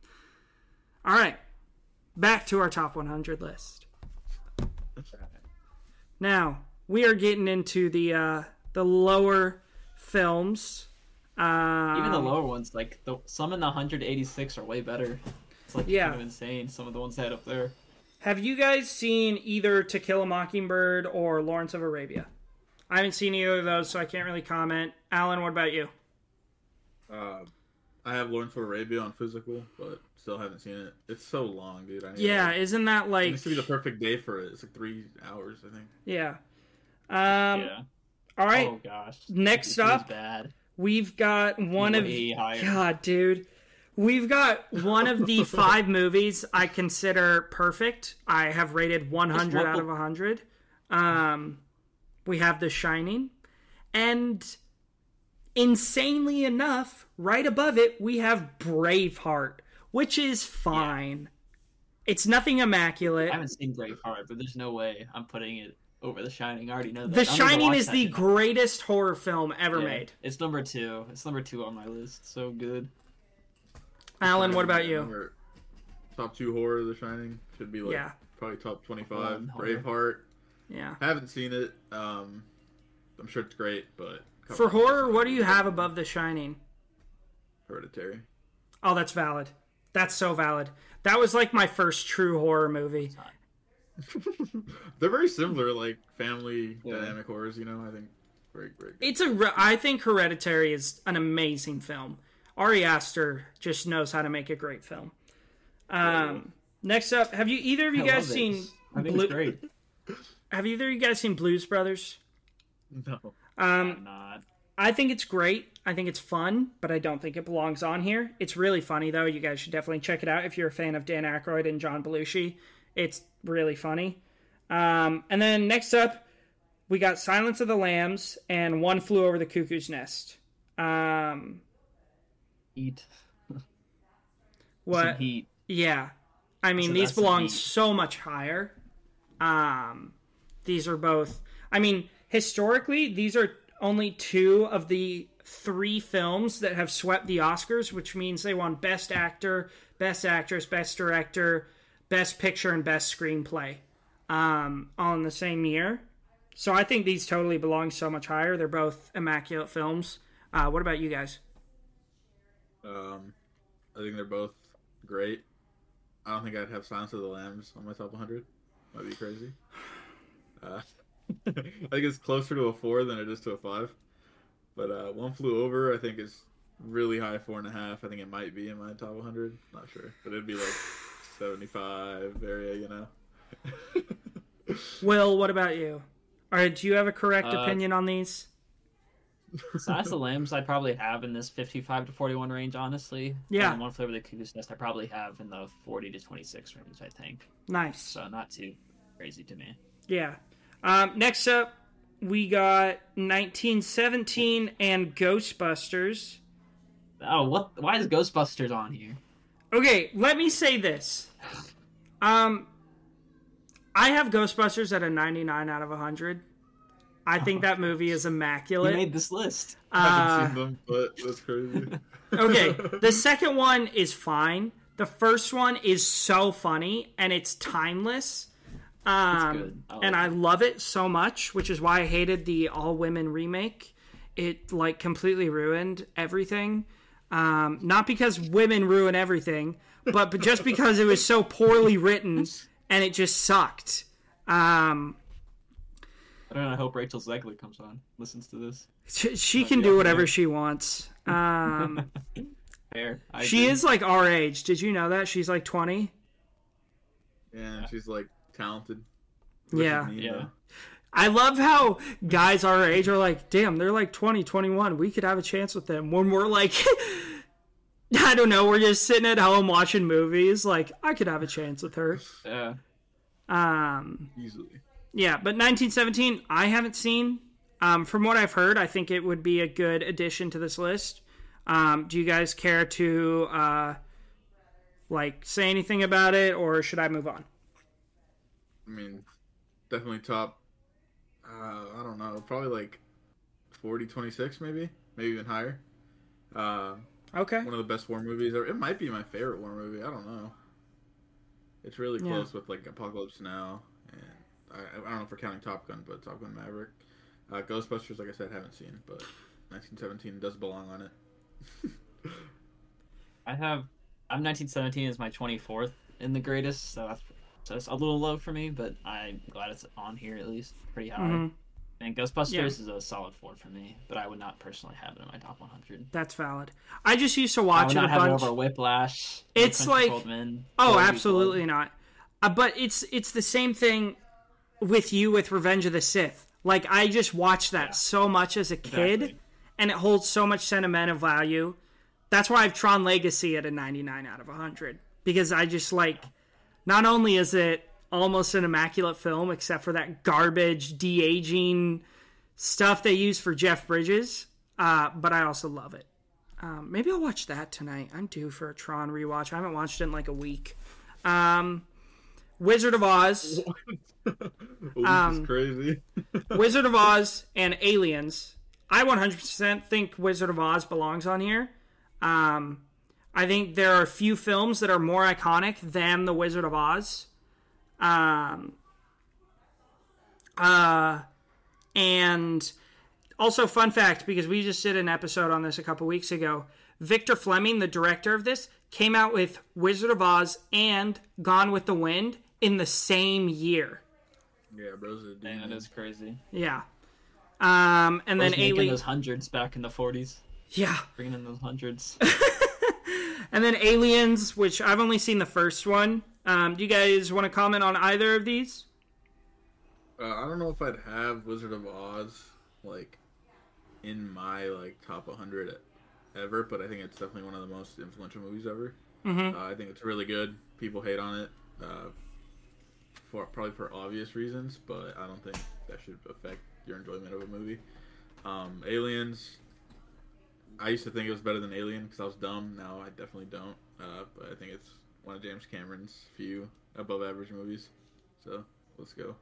A: All right, back to our top 100 list. Now we are getting into the uh, the lower films. Um,
C: Even the lower ones, like the some in the 186 are way better. It's like
A: Yeah.
C: kind of insane. Some of the ones they had up there.
A: Have you guys seen either To Kill a Mockingbird or Lawrence of Arabia? I haven't seen either of those, so I can't really comment. Alan, what about you?
B: Uh, I have Lawrence of Arabia on physical, but still haven't seen it. It's so long, dude. I need
A: Yeah,
B: to,
A: isn't that
B: it
A: like
B: needs to be the perfect day for it. It's like three hours, I think.
A: yeah? Um,
C: yeah.
A: all right,
C: Oh gosh.
A: Next
C: This
A: up-
C: bad.
A: we've got one of
C: Way higher.
A: God, dude. We've got one of the [LAUGHS] five movies I consider perfect. I have rated 100 out
C: what-
A: of 100. Um, we have The Shining. And insanely enough, right above it, we have Braveheart, which is fine. It's nothing immaculate.
C: I haven't seen Braveheart, but there's no way I'm putting it over The Shining. I already know that.
A: The Shining is the
C: tonight.
A: greatest horror film ever
C: Yeah.
A: made.
C: It's number two. It's number two on my list. So good.
A: Alan, what about you?
B: Top two horror, The Shining should be like
A: Yeah.
B: probably top twenty-five.
C: One horror.
B: Braveheart.
A: Yeah.
B: I haven't seen it. Um, I'm sure it's great, but
A: For horror, what do you have above The Shining?
B: Hereditary.
A: Oh, that's valid. That's so valid. That was like my first true horror movie. [LAUGHS]
B: They're very similar, like family
C: Yeah.
B: dynamic horrors. You know, I think very great.
A: It's a. re- I think Hereditary is an amazing film. Ari Aster just knows how to make a great film. Um, next up, have you either of you
C: I
A: guys seen?
C: I think
A: Blue-
C: it's great. [LAUGHS]
A: Have either of you guys seen Blues Brothers?
B: No,
A: Um,
C: I'm not.
A: I think it's great. I think it's fun, but I don't think it belongs on here. It's really funny though. You guys should definitely check it out if you're a fan of Dan Aykroyd and John Belushi. It's really funny. Um, and then next up, we got Silence of the Lambs and One Flew Over the Cuckoo's Nest. Um,
C: Eat some
A: what?
C: heat.
A: Yeah, I mean
C: So
A: these belong
C: heat.
A: so much higher. Um, these are both. I mean, historically, these are only two of the three films that have swept the Oscars, which means they won Best Actor, Best Actress, Best Director, Best Picture, and Best Screenplay, um, all in the same year. So I think these totally belong so much higher. They're both immaculate films. Uh, what about you guys?
B: um, I think they're both great. I don't think I'd have Silence of the Lambs on my top 100. Might be crazy. [SIGHS] [SIGHS] [SIGHS] Uh, [LAUGHS] I think it's closer to a four than it is to a five. But uh, One Flew Over, I think is really high, four and a half. I think it might be in my top 100. Not sure, but it'd be like 75 area, you know. [LAUGHS]
A: Will, what about you? All right, do you have a correct
C: Uh,
A: opinion on these?
C: Silence of the Lambs, I'd probably have in this 55 to 41 range, honestly.
A: Yeah.
C: And One Flew Over the Cuckoo's Nest, I probably have in the 40 to 26 range, I think.
A: Nice.
C: So not too crazy to me.
A: Yeah. Um, next up, we got 1917 and Ghostbusters.
C: Oh, what? Why is Ghostbusters on here?
A: Okay, let me say this. Um, I have Ghostbusters at a 99 out of 100. I think that movie is
C: You
A: immaculate.
C: made this list.
B: I
A: Uh,
B: haven't seen them, but that's crazy. [LAUGHS]
A: okay, [LAUGHS] the second one is fine. The first one is so funny and it's timeless. Um,
C: good. I like
A: and I
C: it.
A: love it so much, which is why I hated the all women remake. It like completely ruined everything. Um, not because women ruin everything, but, but just because it was so poorly written and it just sucked. Um,
C: I don't know. I hope Rachel Zegler comes on, listens to this.
A: she, she can do whatever
C: yeah.
A: she wants. Um, [LAUGHS]
C: Fair. I
A: she
C: agree.
A: is like our age. Did you know that she's like twenty?
B: yeah, and she's like talented.
A: Yeah.
B: Me,
C: Yeah.
B: though.
A: I love how guys our age are like, damn, they're like 20, 21. We could have a chance with them. When we're like, [LAUGHS] I don't know, we're just sitting at home watching movies. Like, I could have a chance with her.
C: Yeah.
A: Um,
B: easily.
A: yeah, but 1917, I haven't seen. Um, from what I've heard, I think it would be a good addition to this list. Um, do you guys care to, uh, like, say anything about it, or should I move on?
B: I mean, definitely top. Uh, I don't know, probably like 40, 26 maybe, maybe even higher. Uh,
A: Okay.
B: one of the best war movies, or it might be my favorite war movie. I don't know. It's really
A: Yeah.
B: close with like Apocalypse Now, and I, I don't know if we're counting Top Gun, but Top Gun Maverick, uh, Ghostbusters. Like I said, haven't seen, but 1917 does belong on it. [LAUGHS]
C: I have. I'm 1917 is my 24th in the greatest, so that's so it's a little low for me, but I'm glad it's on here at least, pretty high.
A: Mhm.
C: And Ghostbusters
A: Yeah.
C: is a solid four for me, but I would not personally have it in my top 100.
A: That's valid. I just used to
C: I
A: watch
C: would
A: it a
C: have
A: bunch.
C: it over Whiplash.
A: It's
C: No Country for
A: like- Oh, absolutely not. Uh, but it's it's the same thing with you with Revenge of the Sith. Like I just watched that
C: Yeah.
A: so much as a kid,
C: Exactly.
A: and it holds so much sentimental value. That's why I've Tron Legacy at a 99 out of 100 because I just like. Not only is it almost an immaculate film, except for that garbage de aging stuff they use for Jeff Bridges, uh, but I also love it. Um, maybe I'll watch that tonight. I'm due for a Tron rewatch. I haven't watched it in like a week. Um, Wizard of Oz, [LAUGHS]
B: oh, this
A: Um,
B: crazy. [LAUGHS]
A: Wizard of Oz, and Aliens. I 100% think Wizard of Oz belongs on here. Um, I think there are a few films that are more iconic than The Wizard of Oz. Um, uh, and also, fun fact because we just did an episode on this a couple weeks ago Victor Fleming, the director of this, came out with Wizard of Oz and Gone with the Wind in the same year.
B: Yeah, bro's a
C: Dang, that
B: demon.
C: is crazy.
A: Yeah. Um, and then
C: Then making
A: Alien.
C: those hundreds back in the 40s,
A: Yeah.
C: bringing in those hundreds. [LAUGHS]
A: And then Aliens, which I've only seen the first one. Um, do you guys want to comment on either of these?
B: Uh, I don't know if I'd have Wizard of Oz like in my like top 100 ever, but I think it's definitely one of the most influential movies ever.
A: Mhm.
B: Uh, I think it's really good. People hate on it uh, for probably for obvious reasons, but I don't think that should affect your enjoyment of a movie. Um, Aliens. I used to think it was better than Alien because I was dumb. Now I definitely don't. Uh, but I think it's one of James Cameron's few above average movies. So let's go.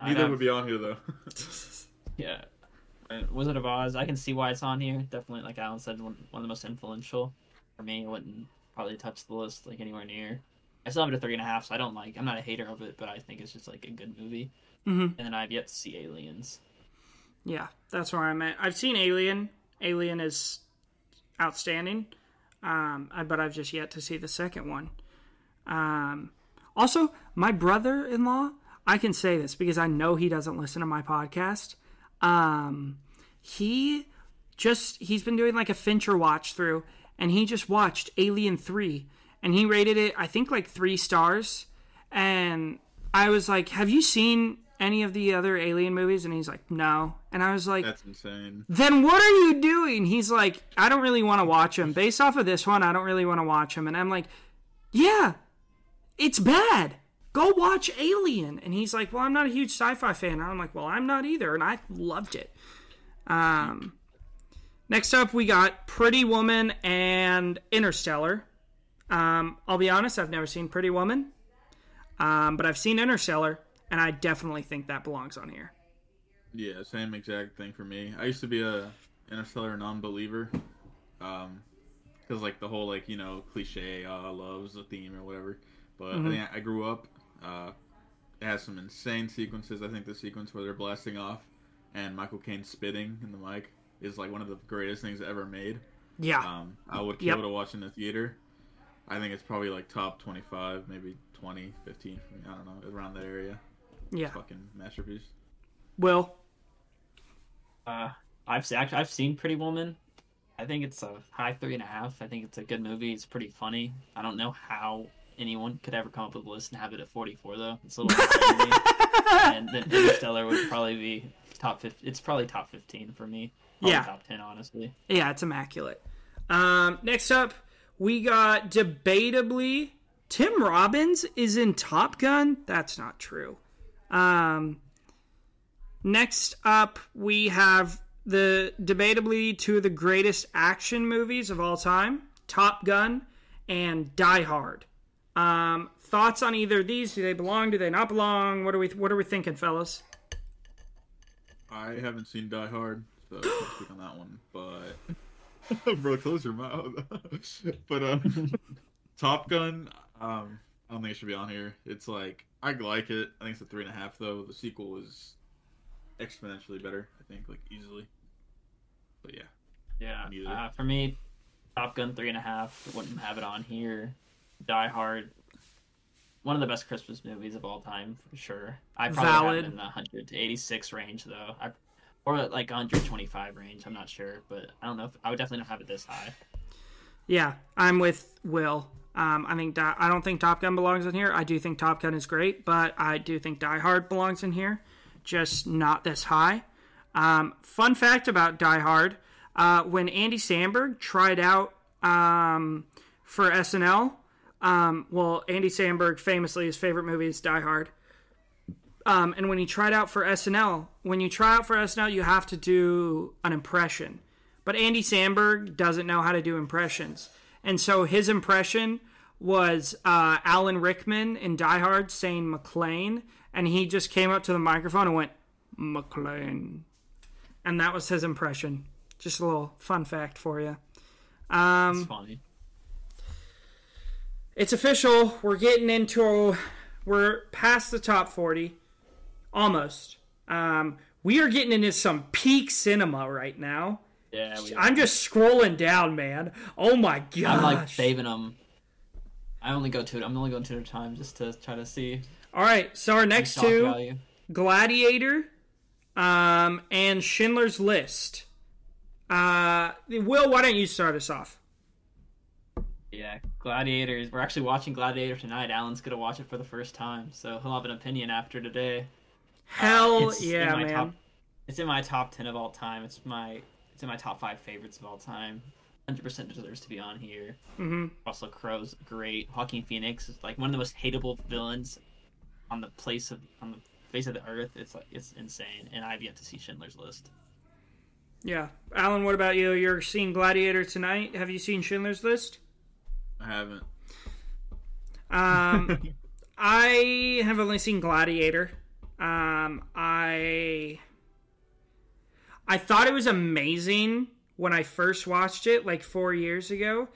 C: I'd
B: Neither
C: have-
B: would be on here though. [LAUGHS]
C: Yeah. Uh, Wizard of Oz, I can see why it's on here. Definitely, like Alan said, one, one of the most influential. For me, it wouldn't probably touch the list like anywhere near. I still have it a three and a half, so I don't like. I'm not a hater of it, but I think it's just like a good movie.
A: Mhm.
C: And then I've yet to see Aliens.
A: Yeah, that's where I'm at. I've seen Alien. Alien is outstanding, um, but I've just yet to see the second one. Um, also, my brother-in-law, I can say this because I know he doesn't listen to my podcast. Um, he just he's been doing like a Fincher watch through, and he just watched Alien Three, and he rated it I think like three stars, and I was like, "Have you seen any of the other Alien movies?" And he's like, "No," and I was like,
B: That's insane.
A: then what are you doing? He's like, I don't really want to watch him. Based off of this one, I don't really want to watch him. And I'm like, yeah, it's bad. Go watch Alien. And he's like, well, I'm not a huge sci-fi fan. And I'm like, well, I'm not either. And I loved it. Um, next up, we got Pretty Woman and Interstellar. Um, I'll be honest, I've never seen Pretty Woman, um, but I've seen Interstellar, and I definitely think that belongs on here.
B: Yeah, same exact thing for me. I used to be a Interstellar non-believer, um, because like the whole like you know cliche uh, loves the theme or whatever. But I think I grew up. Uh, it has some insane sequences. I think the sequence where they're blasting off and Michael Caine spitting in the mic is like one of the greatest things ever made.
A: Yeah.
B: Um, I would kill
A: Yep.
B: to watch in the theater. I think it's probably like top 25, maybe 20, 15 for me. I don't know, around that area.
A: Yeah.
B: Fucking masterpiece.
A: Well,
C: Uh, I've se- actually I've seen Pretty Woman. I think it's a high three and a half. I think it's a good movie. It's pretty funny. I don't know how anyone could ever come up with a list and have it at 44 though. It's a little insane to. [LAUGHS] And then Interstellar would probably be top 50. It's probably top 15 for me. Probably
A: Yeah.
C: top 10 honestly.
A: Yeah, it's immaculate. Um, next up, we got debatably Tim Robbins is in Top Gun. That's not true. Um, next up, we have the debatably two of the greatest action movies of all time Top Gun and Die Hard. Um, thoughts on either of these? Do they belong? Do they not belong? What are we What are we thinking, fellas?
B: I haven't seen Die Hard, so speak on that one. But [LAUGHS] bro, close your mouth. [LAUGHS] but um, [LAUGHS] Top Gun, um, I don't think it should be on here. It's like I like it. I think it's a three and a half though. The sequel is exponentially better. I think like easily. But yeah,
C: Yeah. Uh, for me, Top Gun three and a half. Wouldn't have it on here. Die Hard. One of the best Christmas movies of all time, for sure. I probably have it in the 100 to 86 range, though. I, or like 125 range. I'm not sure, but I don't know. If, I would definitely not have it this high.
A: Yeah, I'm with Will. Um, I think I don't think Top Gun belongs in here. I do think Top Gun is great, but I do think Die Hard belongs in here, just not this high. Um, fun fact about Die Hard: uh, when Andy Samberg tried out um, for SNL, um, well, Andy Samberg famously his favorite movie is Die Hard. Um, and when he tried out for SNL, when you try out for SNL, you have to do an impression. But Andy Samberg doesn't know how to do impressions. And so his impression was uh, Alan Rickman in Die Hard saying McClane. And he just came up to the microphone and went, McClane. And that was his impression. Just a little fun fact for you. Um,
C: It's funny.
A: it's official. We're getting into we're past the top 40 almost. Um, we are getting into some peak cinema right now.
C: Yeah, we
A: I'm just scrolling down, man. Oh my god!
C: I'm like saving them. I only go to it. I'm only going two at a time just to try to see.
A: All right, so our next two
C: value.
A: Gladiator um, and Schindler's List. Uh, Will, why don't you start us off?
C: Yeah, Gladiators. We're actually watching Gladiator tonight. Alan's gonna watch it for the first time, so he'll have an opinion after today.
A: Hell
C: It's in
A: yeah, man.
C: top- It's in my top ten of all time. It's my it's in my top five favorites of all time. Hundred percent deserves to be on here.
A: hmm
C: Russell Crowe's great. Joaquin Phoenix is like one of the most hateable villains on the place of on the face of the earth. It's like it's insane, and I've yet to see Schindler's List.
A: Yeah. Allan, what about you? You're seeing Gladiator tonight. Have you seen Schindler's List?
B: I haven't.
A: Um, [LAUGHS] I have only seen Gladiator. Um, I I thought it was amazing when I first watched it, like four years ago,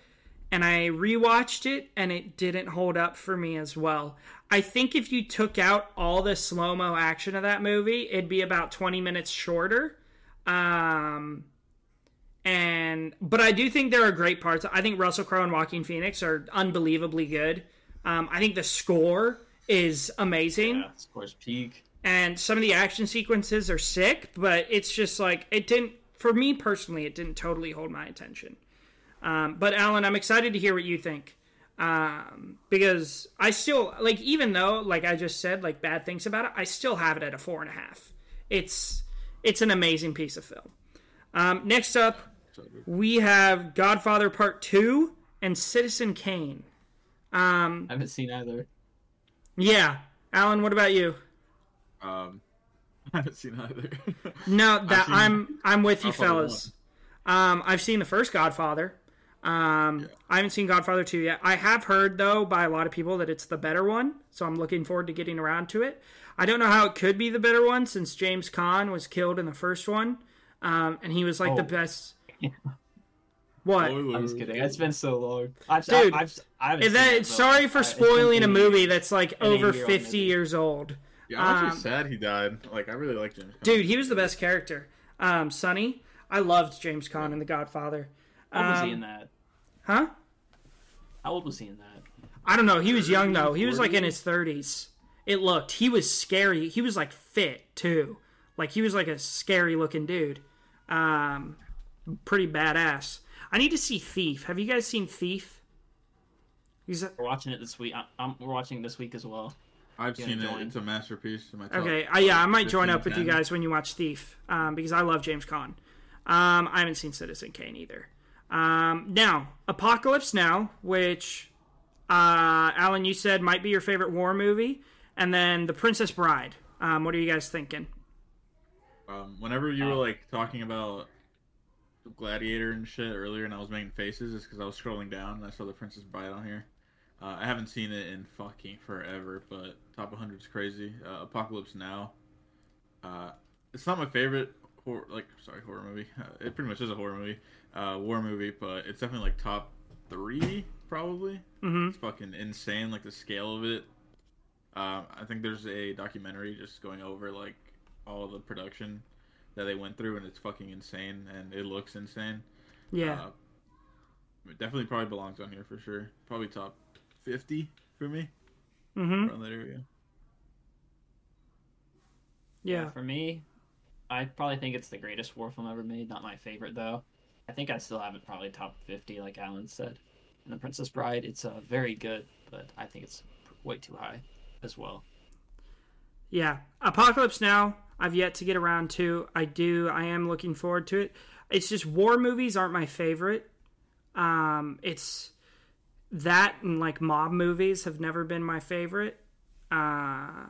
A: and I rewatched it, and it didn't hold up for me as well. I think if you took out all the slow mo action of that movie, it'd be about twenty minutes shorter. Um, and but I do think there are great parts. I think Russell Crowe and Joaquin Phoenix are unbelievably good. Um, I think the score is amazing,
C: Yeah, scores peak.
A: And some of the action sequences are sick. But it's just like it didn't, for me personally, it didn't totally hold my attention. Um, but Allan, I'm excited to hear what you think um, because I still like, even though like I just said like bad things about it, I still have it at a four and a half. It's it's an amazing piece of film. Um, next up, we have Godfather Part Two and Citizen Kane. Um,
C: I haven't seen either.
A: yeah, Allan, what about you?
B: Um, [LAUGHS] I haven't seen either. [LAUGHS]
A: No, that
B: seen
A: I'm I'm with you,
B: Godfather
A: fellas. Um, I've seen the first Godfather. Um, I haven't seen Godfather two yet. I have heard though by a lot of people that it's the better one, so I'm looking forward to getting around to it. I don't know how it could be the better one since James Caan was killed in the first one, um, and he was like the
C: Oh.
A: best. [LAUGHS] What?
C: I'm just kidding. It's been so long. I've,
A: Dude,
C: I've, I've, I haven't seen
A: that,
C: it,
A: sorry for
C: it's been
A: spoiling a movie that's like over 50 years old.
B: Yeah, I'm actually
A: Um,
B: sad he died. Like, I really liked James. Caan.
A: Dude, he was the best character. Um, Sonny, I loved James Caan in The Godfather.
C: How old was he
A: Um,
C: in that?
A: Huh?
C: How old was he in that?
A: I don't know. He was young though. He was like in his thirties. It looked. He was scary. He was like fit too. Like he was like a scary looking dude. Um, pretty badass. I need to see Thief. Have you guys seen Thief? He's a,
C: We're watching it this week. I, I'm, we're watching it this week as well.
B: I've seen it. It's a masterpiece. In my
A: okay. I, yeah, I might join
B: 15,
A: up with you guys when you watch Thief um, because I love James Caan. Um, I haven't seen Citizen Kane either. Um, now, Apocalypse Now, which uh, Allan, you said might be your favorite war movie, and then The Princess Bride. Um, what are you guys thinking?
B: Um, whenever you were like talking about Gladiator and shit earlier, and I was making faces, it's because I was scrolling down and I saw the Princess Bride on here. Uh, I haven't seen it in fucking forever, but top 100 is crazy. Uh, Apocalypse Now. Uh, it's not my favorite horror, like sorry horror movie. Uh, it pretty much is a horror movie, uh, war movie, but it's definitely like top three probably.
A: Mm-hmm.
B: It's fucking insane, like the scale of it. Um, I think there's a documentary just going over like all the production that they went through, and it's fucking insane, and it looks insane.
A: Yeah.
B: Uh, it definitely probably belongs on here for sure. Probably top fifty for me
A: mm-hmm.
B: around that area.
A: Yeah.
C: For me, I probably think it's the greatest war film ever made. Not my favorite though. I think I still have it probably top 50, like Allan said. And The Princess Bride, it's uh, very good, but I think it's way too high as well.
A: Yeah. Apocalypse Now, I've yet to get around to. I do. I am looking forward to it. It's just war movies aren't my favorite. Um, it's that and like mob movies have never been my favorite. Uh,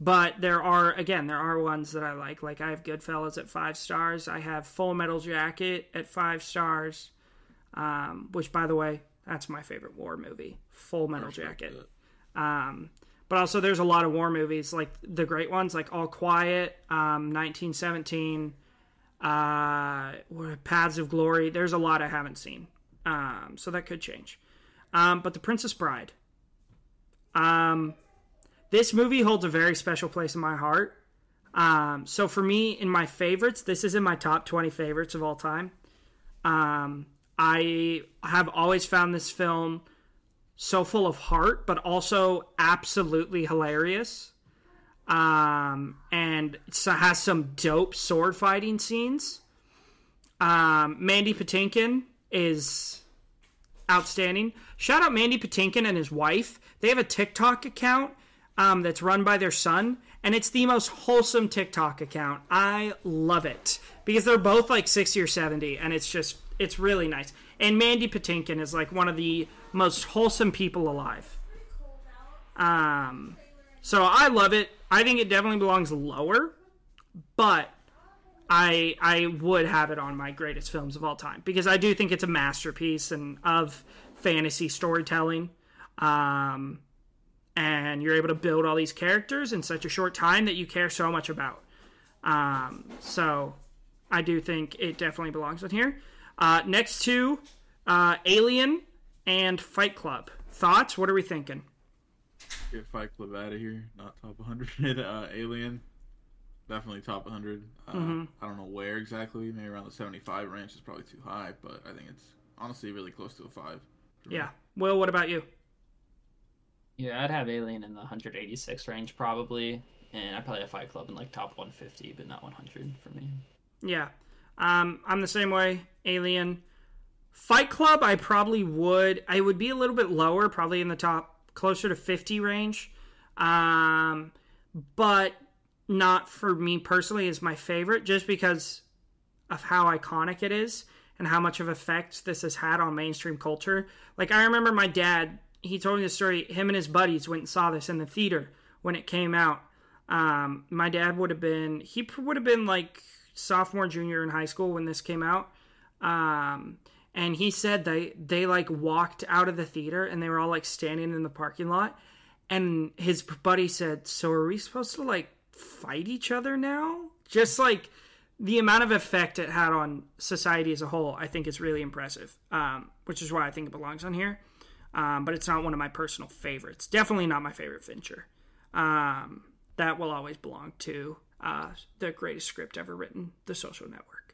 A: but there are again there are ones that I like. Like I have Goodfellas at five stars. I have Full Metal Jacket at five stars. Um, which by the way, that's my favorite war movie. Full Metal Jacket. Um, but also, there's a lot of war movies, like the great ones, like All Quiet, um, 1917, uh, Paths of Glory. There's a lot I haven't seen, um, so that could change. Um, but The Princess Bride. Um, this movie holds a very special place in my heart. Um, so for me, in my favorites, this is in my top 20 favorites of all time. Um, I have always found this film so full of heart, but also absolutely hilarious. Um, and it has some dope sword fighting scenes. Um, Mandy Patinkin is outstanding. Shout out Mandy Patinkin and his wife. They have a TikTok account um, that's run by their son, and it's the most wholesome TikTok account. I love it because they're both like 60 or 70, and it's just, it's really nice. And Mandy Patinkin is like one of the most wholesome people alive. Um, so I love it. I think it definitely belongs lower, but I I would have it on my greatest films of all time because I do think it's a masterpiece and of fantasy storytelling. Um, and you're able to build all these characters in such a short time that you care so much about. Um, so I do think it definitely belongs on here. Uh, next to uh, Alien and Fight Club. Thoughts? What are we thinking?
B: Get Fight Club out of here. Not top 100. [LAUGHS] Uh, Alien, definitely top 100. Uh,
A: Mhm.
B: I don't know where exactly. Maybe around the 75 range is probably too high, but I think it's honestly really close to a five. for me.
A: Yeah. Will, what about you?
C: Yeah, I'd have Alien in the 186 range probably, and I probably have Fight Club in like top 150, but not 100 for me.
A: Yeah. Um, I'm the same way. Alien. Fight Club, I probably would. I would be a little bit lower, probably in the top, closer to 50 range. Um, but not for me personally is my favorite, just because of how iconic it is and how much of effect this has had on mainstream culture. Like, I remember my dad, he told me the story. Him and his buddies went and saw this in the theater when it came out. Um, my dad would have been, he would have been like sophomore, junior in high school when this came out. Um, and he said they they like walked out of the theater and they were all like standing in the parking lot and his buddy said so are we supposed to like fight each other now just like the amount of effect it had on society as a whole i think is really impressive um, which is why i think it belongs on here um, but it's not one of my personal favorites definitely not my favorite fincher um, that will always belong to uh, the greatest script ever written the social network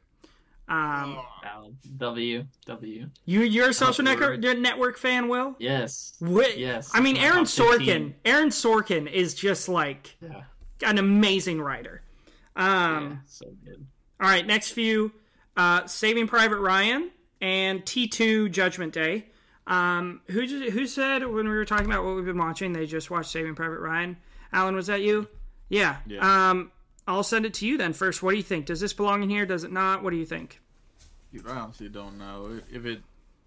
A: um,
C: Valid. W W.
A: you you're a social network network fan, Will?
C: Yes. Yes.
A: I mean, Aaron Sorkin. Aaron Sorkin is just like
C: Yeah.
A: An amazing writer. Um,
C: yeah. So good.
A: All right, next few: uh, Saving Private Ryan and T two Judgment Day. Um, who who said when we were talking about what we've been watching, they just watched Saving Private Ryan? Allan, was that you? Yeah.
B: Yeah.
A: Um, I'll send it to you then first. What do you think? Does this belong in here? Does it not? What do you think?
B: Dude, I honestly don't know. If it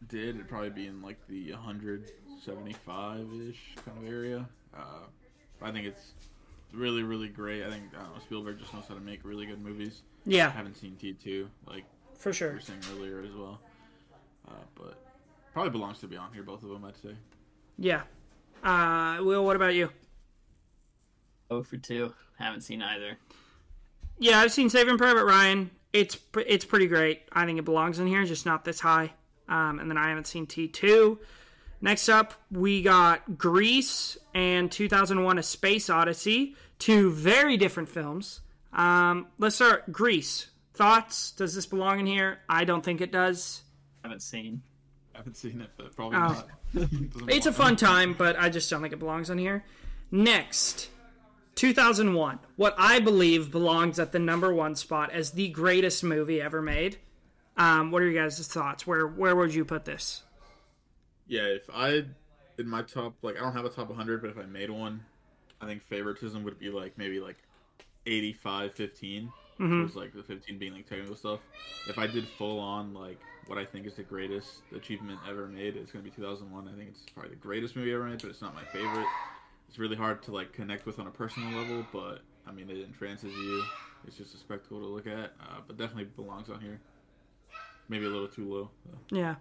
B: did, it'd probably be in like the 175 ish kind of area. Uh, I think it's really, really great. I think I know, Spielberg just knows how to make really good movies. I
A: Yeah,
B: haven't seen T2, like
A: for sure.
B: you
A: sure.
B: were saying earlier as well. Uh, but probably belongs to be on here, both of them, I'd say.
A: Yeah. Uh, Will, what about you?
C: Oh for two. Haven't seen either.
A: Yeah, I've seen Saving Private Ryan. It's it's pretty great. I think it belongs in here, just not this high. Um, and then I haven't seen T two. Next up, we got Grease and 2001: A Space Odyssey, two very different films. Um, let's start Grease. Thoughts? Does this belong in here? I don't think it does.
C: Haven't seen.
B: I haven't seen it, but probably
A: Oh.
B: not. [LAUGHS] Doesn't
A: It's a fun time, but I just don't think it belongs on here. Next, 2001. What I believe belongs at the number one spot as the greatest movie ever made. Um, what are your guys' thoughts? Where where would you put this?
B: Yeah, if I in my top like I don't have a top 100, but if I made one, I think favoritism would be like maybe like 85 15.
A: Mhm.
B: It was like the 15 being like technical stuff. If I did full on like what I think is the greatest achievement ever made, it's gonna be 2001. I think it's probably the greatest movie ever made, but it's not my favorite. It's really hard to like connect with on a personal level, but I mean it entrances you. It's just a spectacle to look at, uh, but definitely belongs on here. Maybe a little too low. though.
A: Yeah.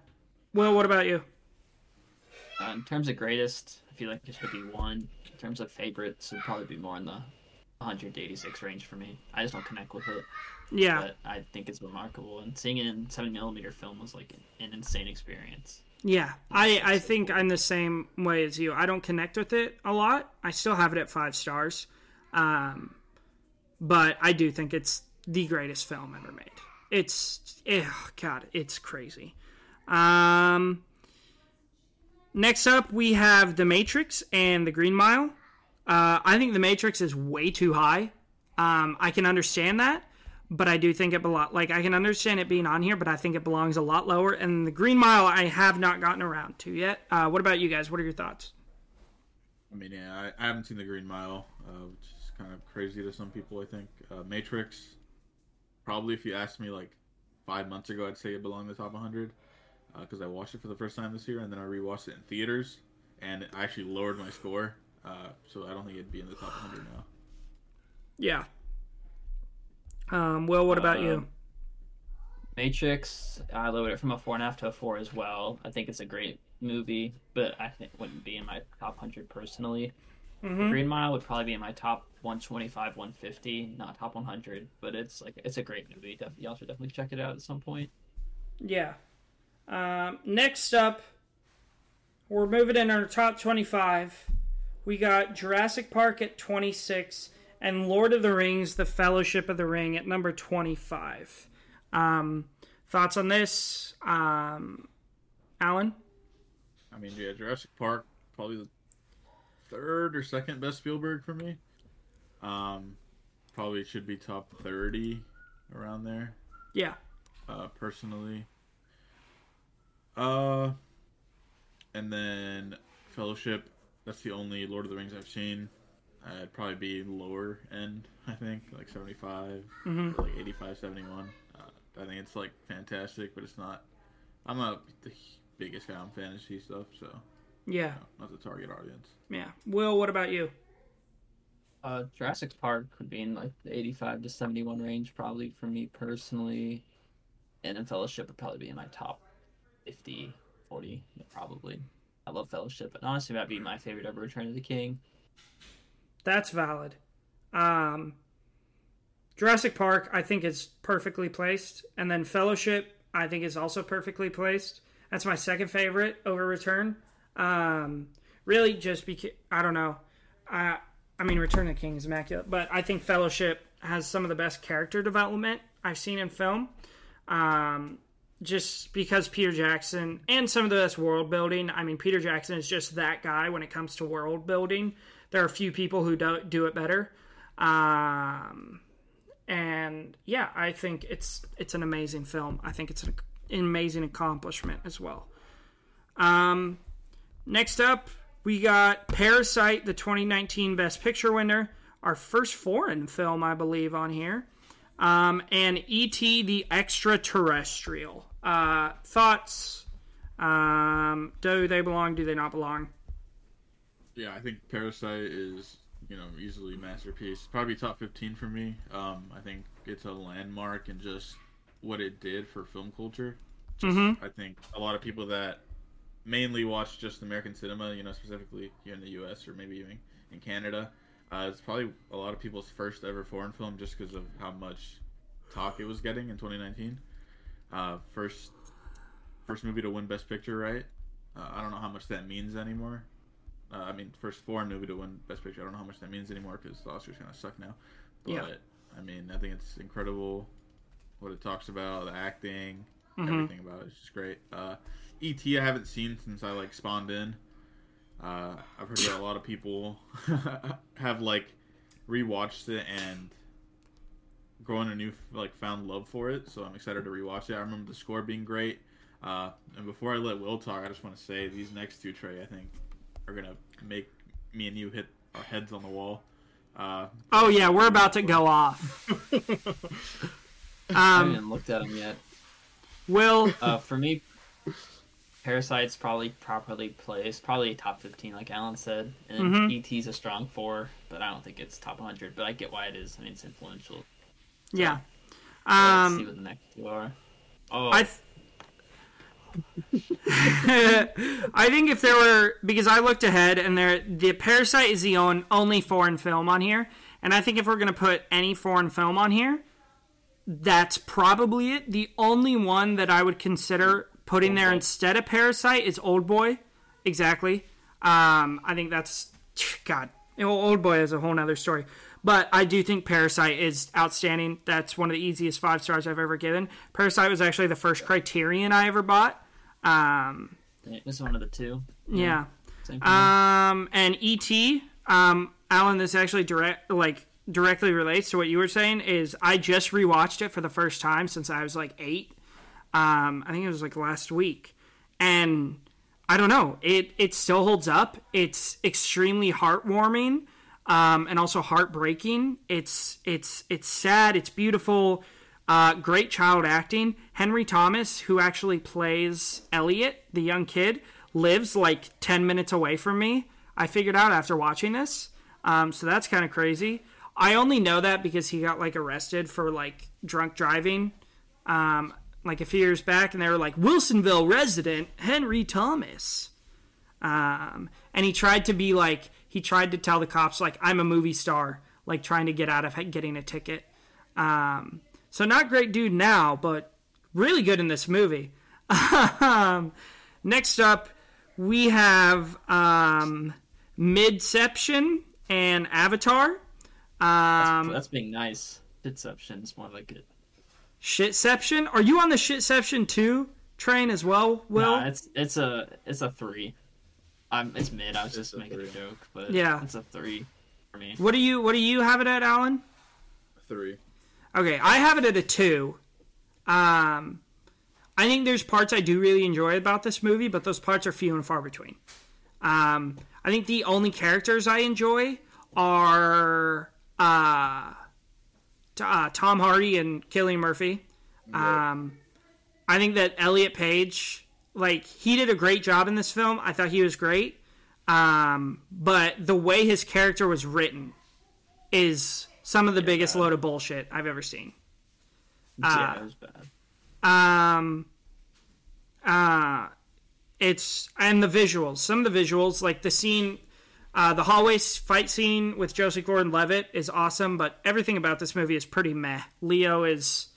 A: Well, what about you?
C: Uh, in terms of greatest, I feel like it should be one. In terms of favorites, it'd probably be more in the 186 range for me. I just don't connect with it,
A: Yeah.
C: but I think it's remarkable. And seeing it in 7 millimeter film was like an, an insane experience.
A: Yeah, I, I think I'm the same way as you. I don't connect with it a lot. I still have it at five stars. Um, but I do think it's the greatest film ever made. It's oh god, it's crazy. Um, next up, we have The Matrix and The Green Mile. Uh, I think The Matrix is way too high. Um, I can understand that, but I do think it belongs. Like I can understand it being on here, but I think it belongs a lot lower. And The Green Mile, I have not gotten around to yet. Uh, what about you guys? What are your thoughts?
B: I mean, yeah, I, I haven't seen The Green Mile, uh, which is kind of crazy to some people. I think uh, Matrix. Probably, if you asked me like five months ago, I'd say it belonged in the top 100 because uh, I watched it for the first time this year, and then I rewatched it in theaters, and I actually lowered my score, uh, so I don't think it'd be in the top 100 now.
A: Yeah. Um, Will, what about you?
C: Um, Matrix, I lowered it from a four and a half to a four as well. I think it's a great movie, but I think wouldn't be in my top hundred personally.
A: Mhm.
C: Green Mile would probably be in my top 125, 150, not top 100, but it's like it's a great movie. Def- y'all should definitely check it out at some point.
A: Yeah. Um, next up, we're moving in our top 25. We got Jurassic Park at 26 and Lord of the Rings, The Fellowship of the Ring at number 25. Um, thoughts on this? Um, Allan?
B: I mean, yeah, Jurassic Park probably the third or second best Spielberg for me. Um, probably should be top thirty around there.
A: Yeah.
B: Uh, personally. Uh, and then Fellowship. That's the only Lord of the Rings I've seen. I'd probably be lower end. I think like 75,
A: Mhm.
B: like 85, 71. Uh, I think it's like fantastic, but it's not. I'm not the biggest guy on fantasy stuff, so
A: Yeah.
B: not the target audience.
A: Yeah. Will, what about you?
C: Uh, Jurassic Park would be in like the 85 to 71 range, probably for me personally. And then Fellowship would probably be in my top 50, 40, probably. I love Fellowship, but honestly, that'd be my favorite ever Return of the King.
A: That's valid. Um, Jurassic Park, I think, is perfectly placed. And then Fellowship, I think, is also perfectly placed. That's my second favorite over Return. Um, really, just because, I don't know. I, I mean, Return of the King is immaculate, but I think Fellowship has some of the best character development I've seen in film. Um, just because Peter Jackson and some of the best world building. I mean, Peter Jackson is just that guy when it comes to world building. There are a few people who do, do it better. Um, and yeah, I think it's it's an amazing film. I think it's an, an amazing accomplishment as well. Um, next up, we got Parasite, the 2019 Best Picture winner, our first foreign film, I believe, on here, um, and E.T. the Extraterrestrial. Uh, thoughts? Um, do they belong? Do they not belong?
B: Yeah, I think Parasite is you know easily masterpiece. Probably top fifteen for me. Um, I think it's a landmark and just what it did for film culture. Just,
A: Mhm.
B: I think a lot of people that mainly watch just American cinema, you know, specifically here in the U.S. or maybe even in Canada, uh, it's probably a lot of people's first ever foreign film just because of how much talk it was getting in 2019. Uh, first, first movie to win Best Picture, right? Uh, I don't know how much that means anymore. Uh, I mean, first foreign movie to win Best Picture. I don't know how much that means anymore because the Oscars kind of suck now. But
A: Yeah.
B: I mean, I think it's incredible what it talks about, the acting,
A: Mhm.
B: everything about it. It's just great. Uh, E.T. I haven't seen since I like spawned in. Uh, I've heard that a lot of people [LAUGHS] have like rewatched it and grown a new like found love for it. So I'm excited to rewatch it. I remember the score being great. Uh, and before I let Will talk, I just want to say these next two Trey, I think, are gonna make me and you hit our heads on the wall. Uh,
A: Oh yeah, we're about to go [LAUGHS] off.
C: I
A: Um,
C: haven't looked at them yet.
A: Will,
C: Uh, for me, Parasite's probably properly placed, probably top 15, like Allan said. And
A: Mhm.
C: E.T.'s a strong four, but I don't think it's top 100. But I get why it is. I mean, it's influential.
A: Yeah.
C: Let's see
A: Um,
C: what the next two are. Oh,
A: I. Th- [LAUGHS] I think if there were because I looked ahead and there the Parasite is the on, only foreign film on here, and I think if we're gonna put any foreign film on here, that's probably it. The only one that I would consider putting there
C: Boy.
A: instead of Parasite is Old Boy. Exactly. Um, I think that's God. Well, Old Boy is a whole nother story. But I do think Parasite is outstanding. That's one of the easiest five stars I've ever given. Parasite was actually the first Criterion I ever bought. Um,
C: It was one of the two.
A: yeah.
C: Me.
A: Um, and ET, um, Allan, this actually direct like directly relates to what you were saying. Is I just rewatched it for the first time since I was like eight. Um, I think it was like last week, and I don't know. It it still holds up. It's extremely heartwarming, um, and also heartbreaking. It's it's it's sad. It's beautiful. Uh, great child acting. Henry Thomas, who actually plays Elliot, the young kid, lives like 10 minutes away from me. I figured out after watching this. Um, so that's kind of crazy. I only know that because he got like arrested for like drunk driving um, like a few years back, and they were like, Wilsonville resident Henry Thomas. Um, and he tried to be like, he tried to tell the cops, like, I'm a movie star, like trying to get out of getting a ticket. Um, so not great dude now, but really good in this movie. um, next up, we have um, Midception and Avatar. Um,
C: That's being nice. Deception's more like it.
A: Shitception. Are you on the Shitception 2 train as well, Will?
C: Nah, it's it's a it's a three. I'm it's mid. I was just
B: a
C: making a joke, but
A: Yeah.
C: it's a three for me.
A: what do you What do you have it at, Allan?
B: Three.
A: Okay, I have it at a two. Um, I think there's parts I do really enjoy about this movie, but those parts are few and far between. Um, I think the only characters I enjoy are uh, t- uh, Tom Hardy and Cillian Murphy. Um, I think that Elliot Page, like, he did a great job in this film. I thought he was great. Um, but the way his character was written is some of the biggest load of bullshit I've ever seen.
C: yeah, it was bad.
A: Um, uh, it's and the visuals. Some of the visuals, like the scene, uh, the hallway fight scene with Joseph Gordon-Levitt, is awesome. But everything about this movie is pretty meh. Leo is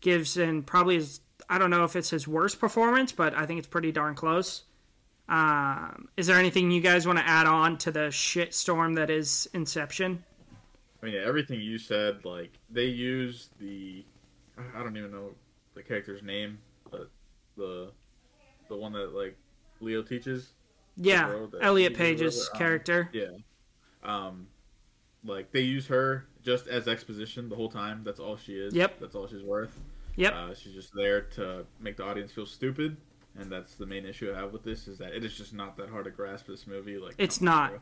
A: gives in probably his. I don't know if it's his worst performance, but I think it's pretty darn close. Um, is there anything you guys want to add on to the shit storm that is Inception?
B: I mean, yeah, everything you said, like they use the, I don't even know the character's name, but the, the one that like Leo teaches.
A: Yeah, Elliot Page's
B: um,
A: character.
B: Yeah. Um, like they use her just as exposition the whole time. That's all she is.
A: Yep.
B: That's all she's worth.
A: Yep.
B: Uh, she's just there to make the audience feel stupid, and that's the main issue I have with this. Is that it is just not that hard to grasp this movie. Like
A: It's not.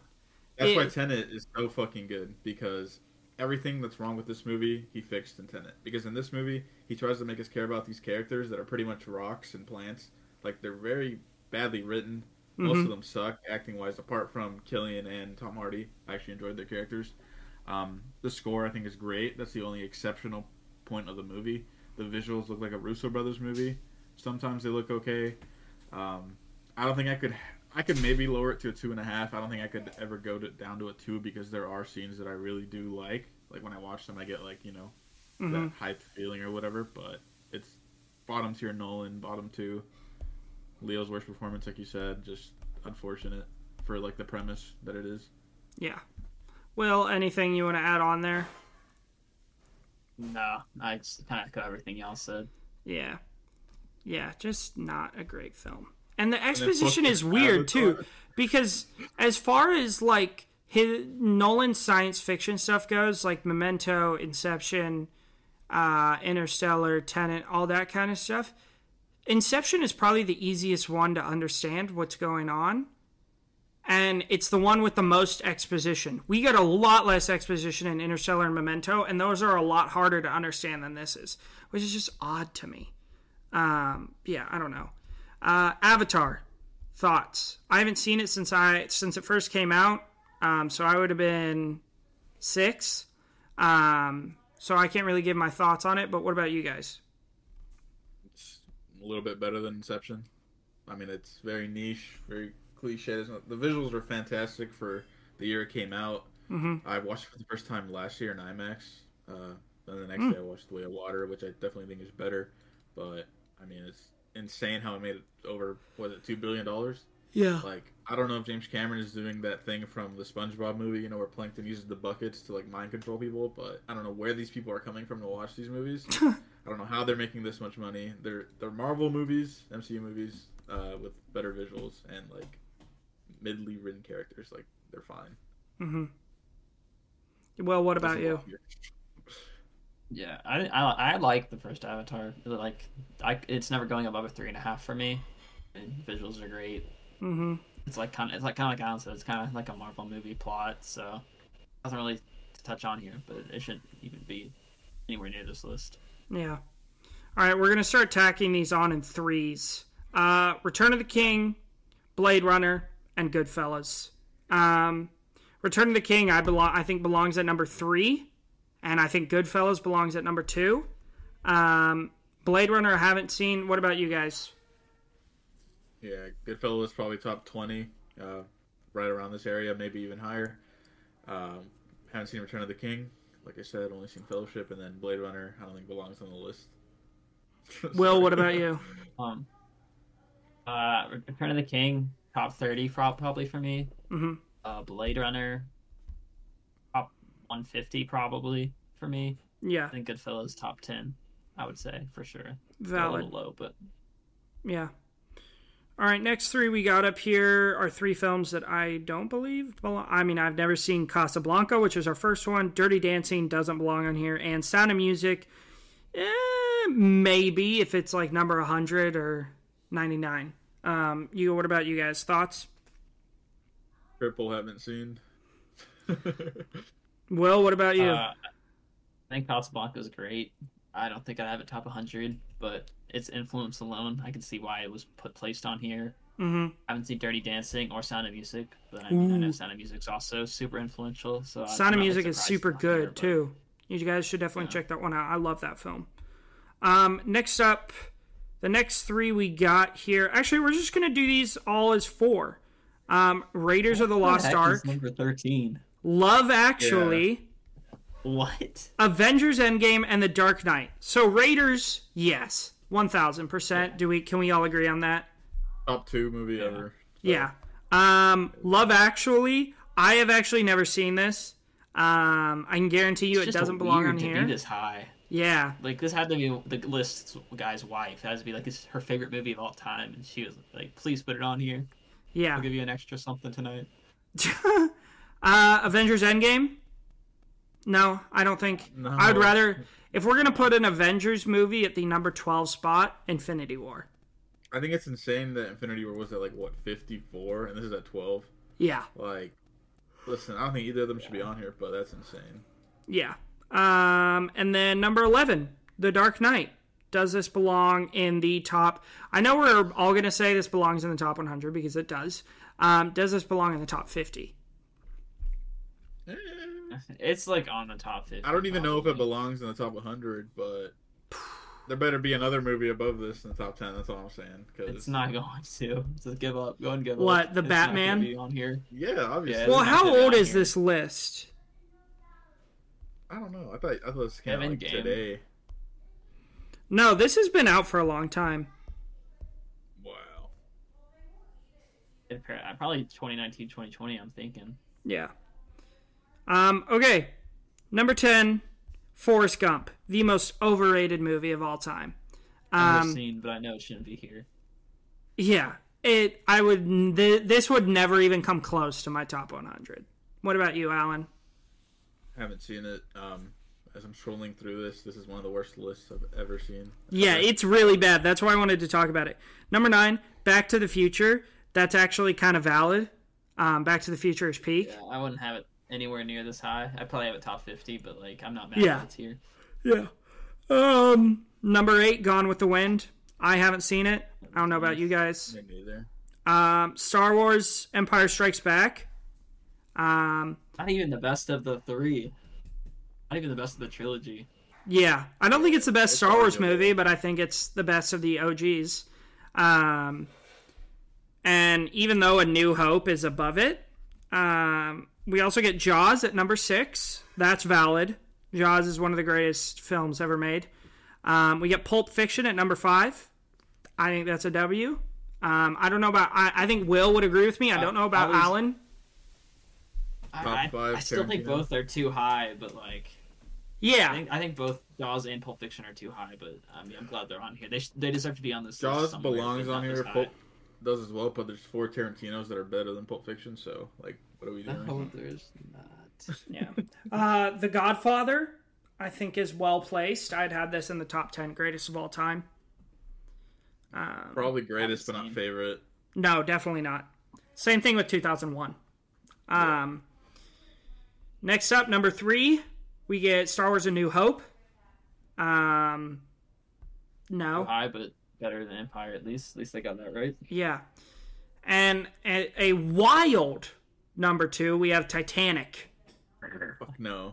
B: That's why
A: It-
B: Tenet is so fucking good because everything that's wrong with this movie he fixed in Tenet. Because in this movie he tries to make us care about these characters that are pretty much rocks and plants. Like they're very badly written. Most
A: Mhm.
B: of them suck acting wise. Apart from Cillian and Tom Hardy, I actually enjoyed their characters. Um, the score I think is great. That's the only exceptional point of the movie. The visuals look like a Russo brothers movie. Sometimes they look okay. Um, I don't think I could. I could maybe lower it to a two and a half. I don't think I could ever go to, down to a two because there are scenes that I really do like. Like when I watch them, I get like you know
A: Mhm.
B: that hype feeling or whatever. But it's bottom tier Nolan, bottom two. Leo's worst performance, like you said, just unfortunate for like the premise that it is.
A: Yeah. Will, anything you want to add on there?
C: No, I just kind of echo everything y'all said.
A: Yeah. Yeah, just not a great film. And the exposition
B: fucking
A: is weird too because as far as like his Nolan's science fiction stuff goes, like Memento, Inception, uh, Interstellar, Tenet, all that kind of stuff, Inception is probably the easiest one to understand what's going on. And it's the one with the most exposition. We get a lot less exposition in Interstellar and Memento, and those are a lot harder to understand than this is, which is just odd to me. Um, yeah, I don't know. Uh, Avatar, thoughts? I haven't seen it since I since it first came out, um, so I would have been six. Um, so I can't really give my thoughts on it. But what about you guys?
B: It's a little bit better than Inception. I mean, it's very niche, very cliche. The visuals are fantastic for the year it came out.
A: Mhm.
B: I watched it for the first time last year in IMAX. Uh, then the next day I watched The Way of Water, which I definitely think is better. But I mean, it's insane how it made it over was it two billion dollars?
A: Yeah.
B: Like I don't know if James Cameron is doing that thing from the SpongeBob movie, you know, where Plankton uses the buckets to like mind control people. But I don't know where these people are coming from to watch these movies. [LAUGHS] I don't know how they're making this much money. They're they're Marvel movies, MCU movies, uh, with better visuals and like midly written characters. Like they're fine.
A: Mm-hmm. Well, what about you?
C: Yeah, I, I I like the first Avatar. Like, I it's never going above a three and a half for me. And visuals are great.
A: Mm-hmm.
C: It's like kind of it's like kind of like Allan said. It's kind of like a Marvel movie plot. So nothing really to touch on here, but it shouldn't even be anywhere near this list.
A: Yeah. All right, we're gonna start tacking these on in threes. Uh, Return of the King, Blade Runner, and Goodfellas. Um, Return of the King, I belong. I think belongs at number three, and I think Goodfellas belongs at number two. Um, Blade Runner, I haven't seen. What about you guys?
B: Yeah, Goodfellas is probably top twenty, uh, right around this area, maybe even higher. Um, haven't seen Return of the King. Like I said, only seen Fellowship, and then Blade Runner. I don't think belongs on the list. [LAUGHS]
A: Will, what about you?
C: Um, uh, Return of the King top thirty probably for me.
A: Mhm.
C: Uh, Blade Runner top one fifty probably for me.
A: Yeah,
C: I think Goodfellas top ten. I would say for sure. A
A: valid.
C: little low, but
A: Yeah. All right, next three we got up here are three films that I don't believe belong. I mean, I've never seen Casablanca, which is our first one. Dirty Dancing doesn't belong on here, and Sound of Music, eh, maybe if it's like number 100 or 99. Um, you, what about you guys? Thoughts?
B: Triple haven't seen. [LAUGHS]
A: Will, what about you?
C: uh, I think Casablanca is great. I don't think I have it top 100, but its influence alone, I can see why it was put placed on here.
A: mm-hmm.
C: I haven't seen Dirty Dancing or Sound of Music, but I, mean, I know Sound of Music's also super influential. So
A: Sound of Music is super
C: it's on here,
A: good
C: but-
A: too. You guys should definitely
C: Yeah.
A: check that one out. I love that film. Um, next up, the next three we got here. Actually, we're just gonna do these all as four. Um, Raiders of the
C: What
A: Lost
C: heck
A: Ark,
C: is number 13.
A: Love Actually,
C: What?
A: Avengers Endgame, and The Dark Knight. So Raiders, yes, one thousand percent. Do we? Can we all agree on that?
B: Top two movie ever.
A: Yeah. Um, Love Actually, I have actually never seen this. Um, I can guarantee you
C: It's
A: it doesn't belong
C: weird
A: on
C: to
A: here.
C: Be this high.
A: Yeah.
C: Like this had to be the list guy's wife. It has to be like this her favorite movie of all time, and she was like, "Please put it on here.
A: Yeah.
C: I'll give you an extra something tonight." [LAUGHS]
A: uh, Avengers Endgame? No, I don't think.
B: No.
A: I would rather, if we're gonna put an Avengers movie at the number twelve spot, Infinity War.
B: I think it's insane that Infinity War was at like what fifty four, and this is at twelve.
A: Yeah,
B: Like, listen, I don't think either of them should be on here, but that's insane.
A: yeah. Um, and then number eleven, The Dark Knight. Does this belong in the top? I know we're all gonna say this belongs in the top 100 because it does. Um, does this belong in the top 50?
B: Eh,
C: It's like on the top fifty.
B: I don't even know if it belongs in the top 100, but there better be another movie above this in the top 10. That's all I'm saying. Cause
C: It's not going to. [LAUGHS] Just give up. Go and give
A: What,
C: up.
A: the
C: It's not
A: Batman?
C: be on here.
B: Yeah, obviously.
C: Yeah,
A: Well, how old is
C: here.
A: this list?
B: I don't know. I thought I thought this came out like
C: Game.
B: today.
A: No, this has been out for a long time.
B: Wow.
C: It- uh, Probably 2019, 2020. I'm thinking.
A: Yeah. Um, okay. Number 10, Forrest Gump, the most overrated movie of all time.
C: I've
A: Um,
C: seen, but I know it shouldn't be here.
A: yeah. It I would th- this would never even come close to my top 100. What about you, Allan?
B: Haven't seen it. Um, as I'm scrolling through this, this is one of the worst lists I've ever seen.
A: Yeah, it's really bad. That's why I wanted to talk about it. Number 9, Back to the Future. That's actually kind of valid. Um, Back to the Future is peak.
C: Yeah, I wouldn't have it anywhere near this high. I probably have it top 50, but like I'm not mad
A: Yeah.
C: that it's here.
A: Yeah. Um, number 8, Gone with the Wind. I haven't seen it. I don't know about you guys.
B: Me neither.
A: Um, Star Wars Empire Strikes Back. Um,
C: Not even the best of the three. Not even the best of the trilogy.
A: yeah, I don't think it's the best
B: It's
A: Star Wars movie, but I think it's the best of the OGs. Um, and even though A New Hope is above it, um, we also get Jaws at number six. That's valid. Jaws is one of the greatest films ever made. Um, we get Pulp Fiction at number five. I think that's a W. Um, I don't know about. I, I think Will would agree with me. I don't know about
C: I was-
A: Allan.
B: Top
C: I, I-
B: five
C: I still think both are too high, but like I
A: Yeah,
C: think I think both Jaws and Pulp Fiction are too high. But I mean, I'm glad they're on here. They sh- they deserve to be on this.
B: Jaws
C: somewhere,
B: belongs on here. Pulp does as well, but there's four Tarantinos that are better than Pulp Fiction. So like, what are we doing?
C: No, there's not. [LAUGHS]
A: yeah. [LAUGHS] Uh, the Godfather, I think, is well placed. I'd have this in the top ten greatest of all time. Um,
B: Probably greatest, but not favorite.
A: No, definitely not. Same thing with 2001. Um, next up, number three, we get Star Wars: A New Hope. Um,
C: Too
A: no,
C: high, but better than Empire at least. At least they got that right.
A: yeah, and a, a wild number two, we have Titanic.
B: Fuck no.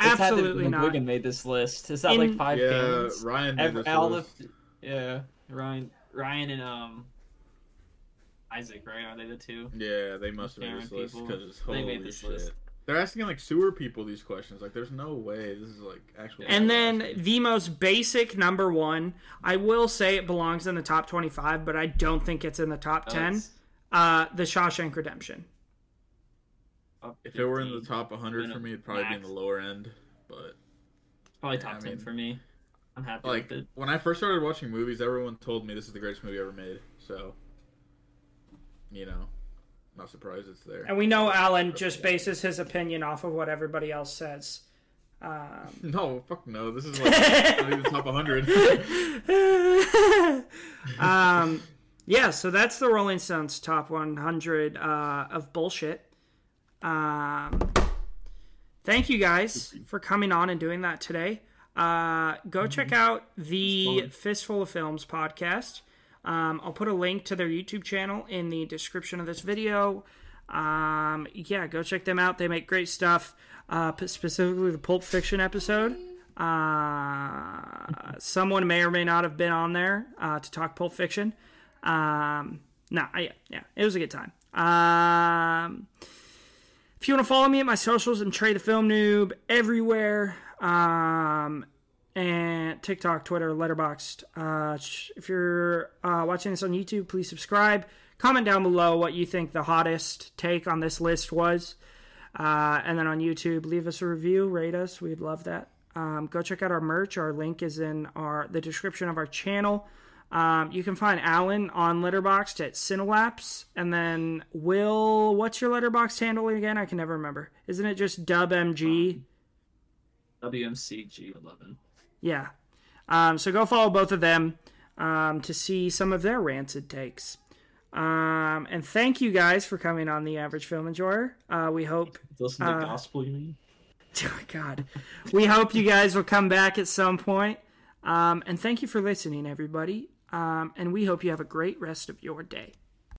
A: Absolutely
C: It's had
A: not.
C: that McGuigan made this list. Is that
A: In-
C: like five
B: Yeah,
C: cans?
B: Ryan made
C: Every,
B: this
C: all
B: list.
C: the, yeah, Ryan, Ryan, and um, Isaac, right? Are they the two?
B: Yeah, they must have made
C: Cameron
B: this list
C: people.
B: because
C: They
B: holy
C: made this
B: shit.
C: list.
B: They're asking like sewer people these questions. Like, there's no way this is like actual.
A: And then
B: asking.
A: the most basic number one, I will say it belongs in the top 25, but I don't think it's in the top 10. Uh, the Shawshank Redemption.
B: if it were in the top 100 for me, it'd probably be in the lower end. But
C: probably
B: yeah,
C: top
B: I
C: ten
B: mean,
C: for me. I'm happy
B: like
C: with it.
B: when I first started watching movies, everyone told me this is the greatest movie ever made. So, you know, not surprised it's there.
A: And we know Allan just bases his opinion off of what everybody else says. Um, [LAUGHS]
B: No, fuck no. This is like not even top 100. [LAUGHS]
A: um, yeah, so that's the Rolling Stones top 100 uh, of bullshit. Um, thank you guys for coming on and doing that today. Uh, go check out the. Fistful of Films podcast. Um, I'll put a link to their YouTube channel in the description of this video. Um, yeah, go check them out. They make great stuff. Uh, specifically, the Pulp Fiction episode. Uh, someone may or may not have been on there uh, to talk Pulp Fiction. Um, no, I, yeah, it was a good time. Um, if you want to follow me at my socials, I'm Trey the Film Noob everywhere. Um, and TikTok, Twitter, Letterboxd. Uh, if you're uh, watching this on YouTube, please subscribe. Comment down below what you think the hottest take on this list was. Uh, and then on YouTube, leave us a review, rate us. We'd love that. Um, go check out our merch. Our link is in our the description of our channel. Um, you can find Allan on Letterboxd at Cinelapse, and then Will. What's your Letterboxd handle again? I can never remember. Isn't it just DubMG?
C: WMCG11.
A: Yeah. Um, so go follow both of them um, to see some of their rancid takes. Um, and thank you guys for coming on the Average Film Enjoyer. Uh, we hope
C: Listen to
A: Uh,
C: gospel, you mean? [LAUGHS]
A: Oh God. We hope you guys will come back at some point. Um, and thank you for listening, everybody. Um, and we hope you have a great rest of your day.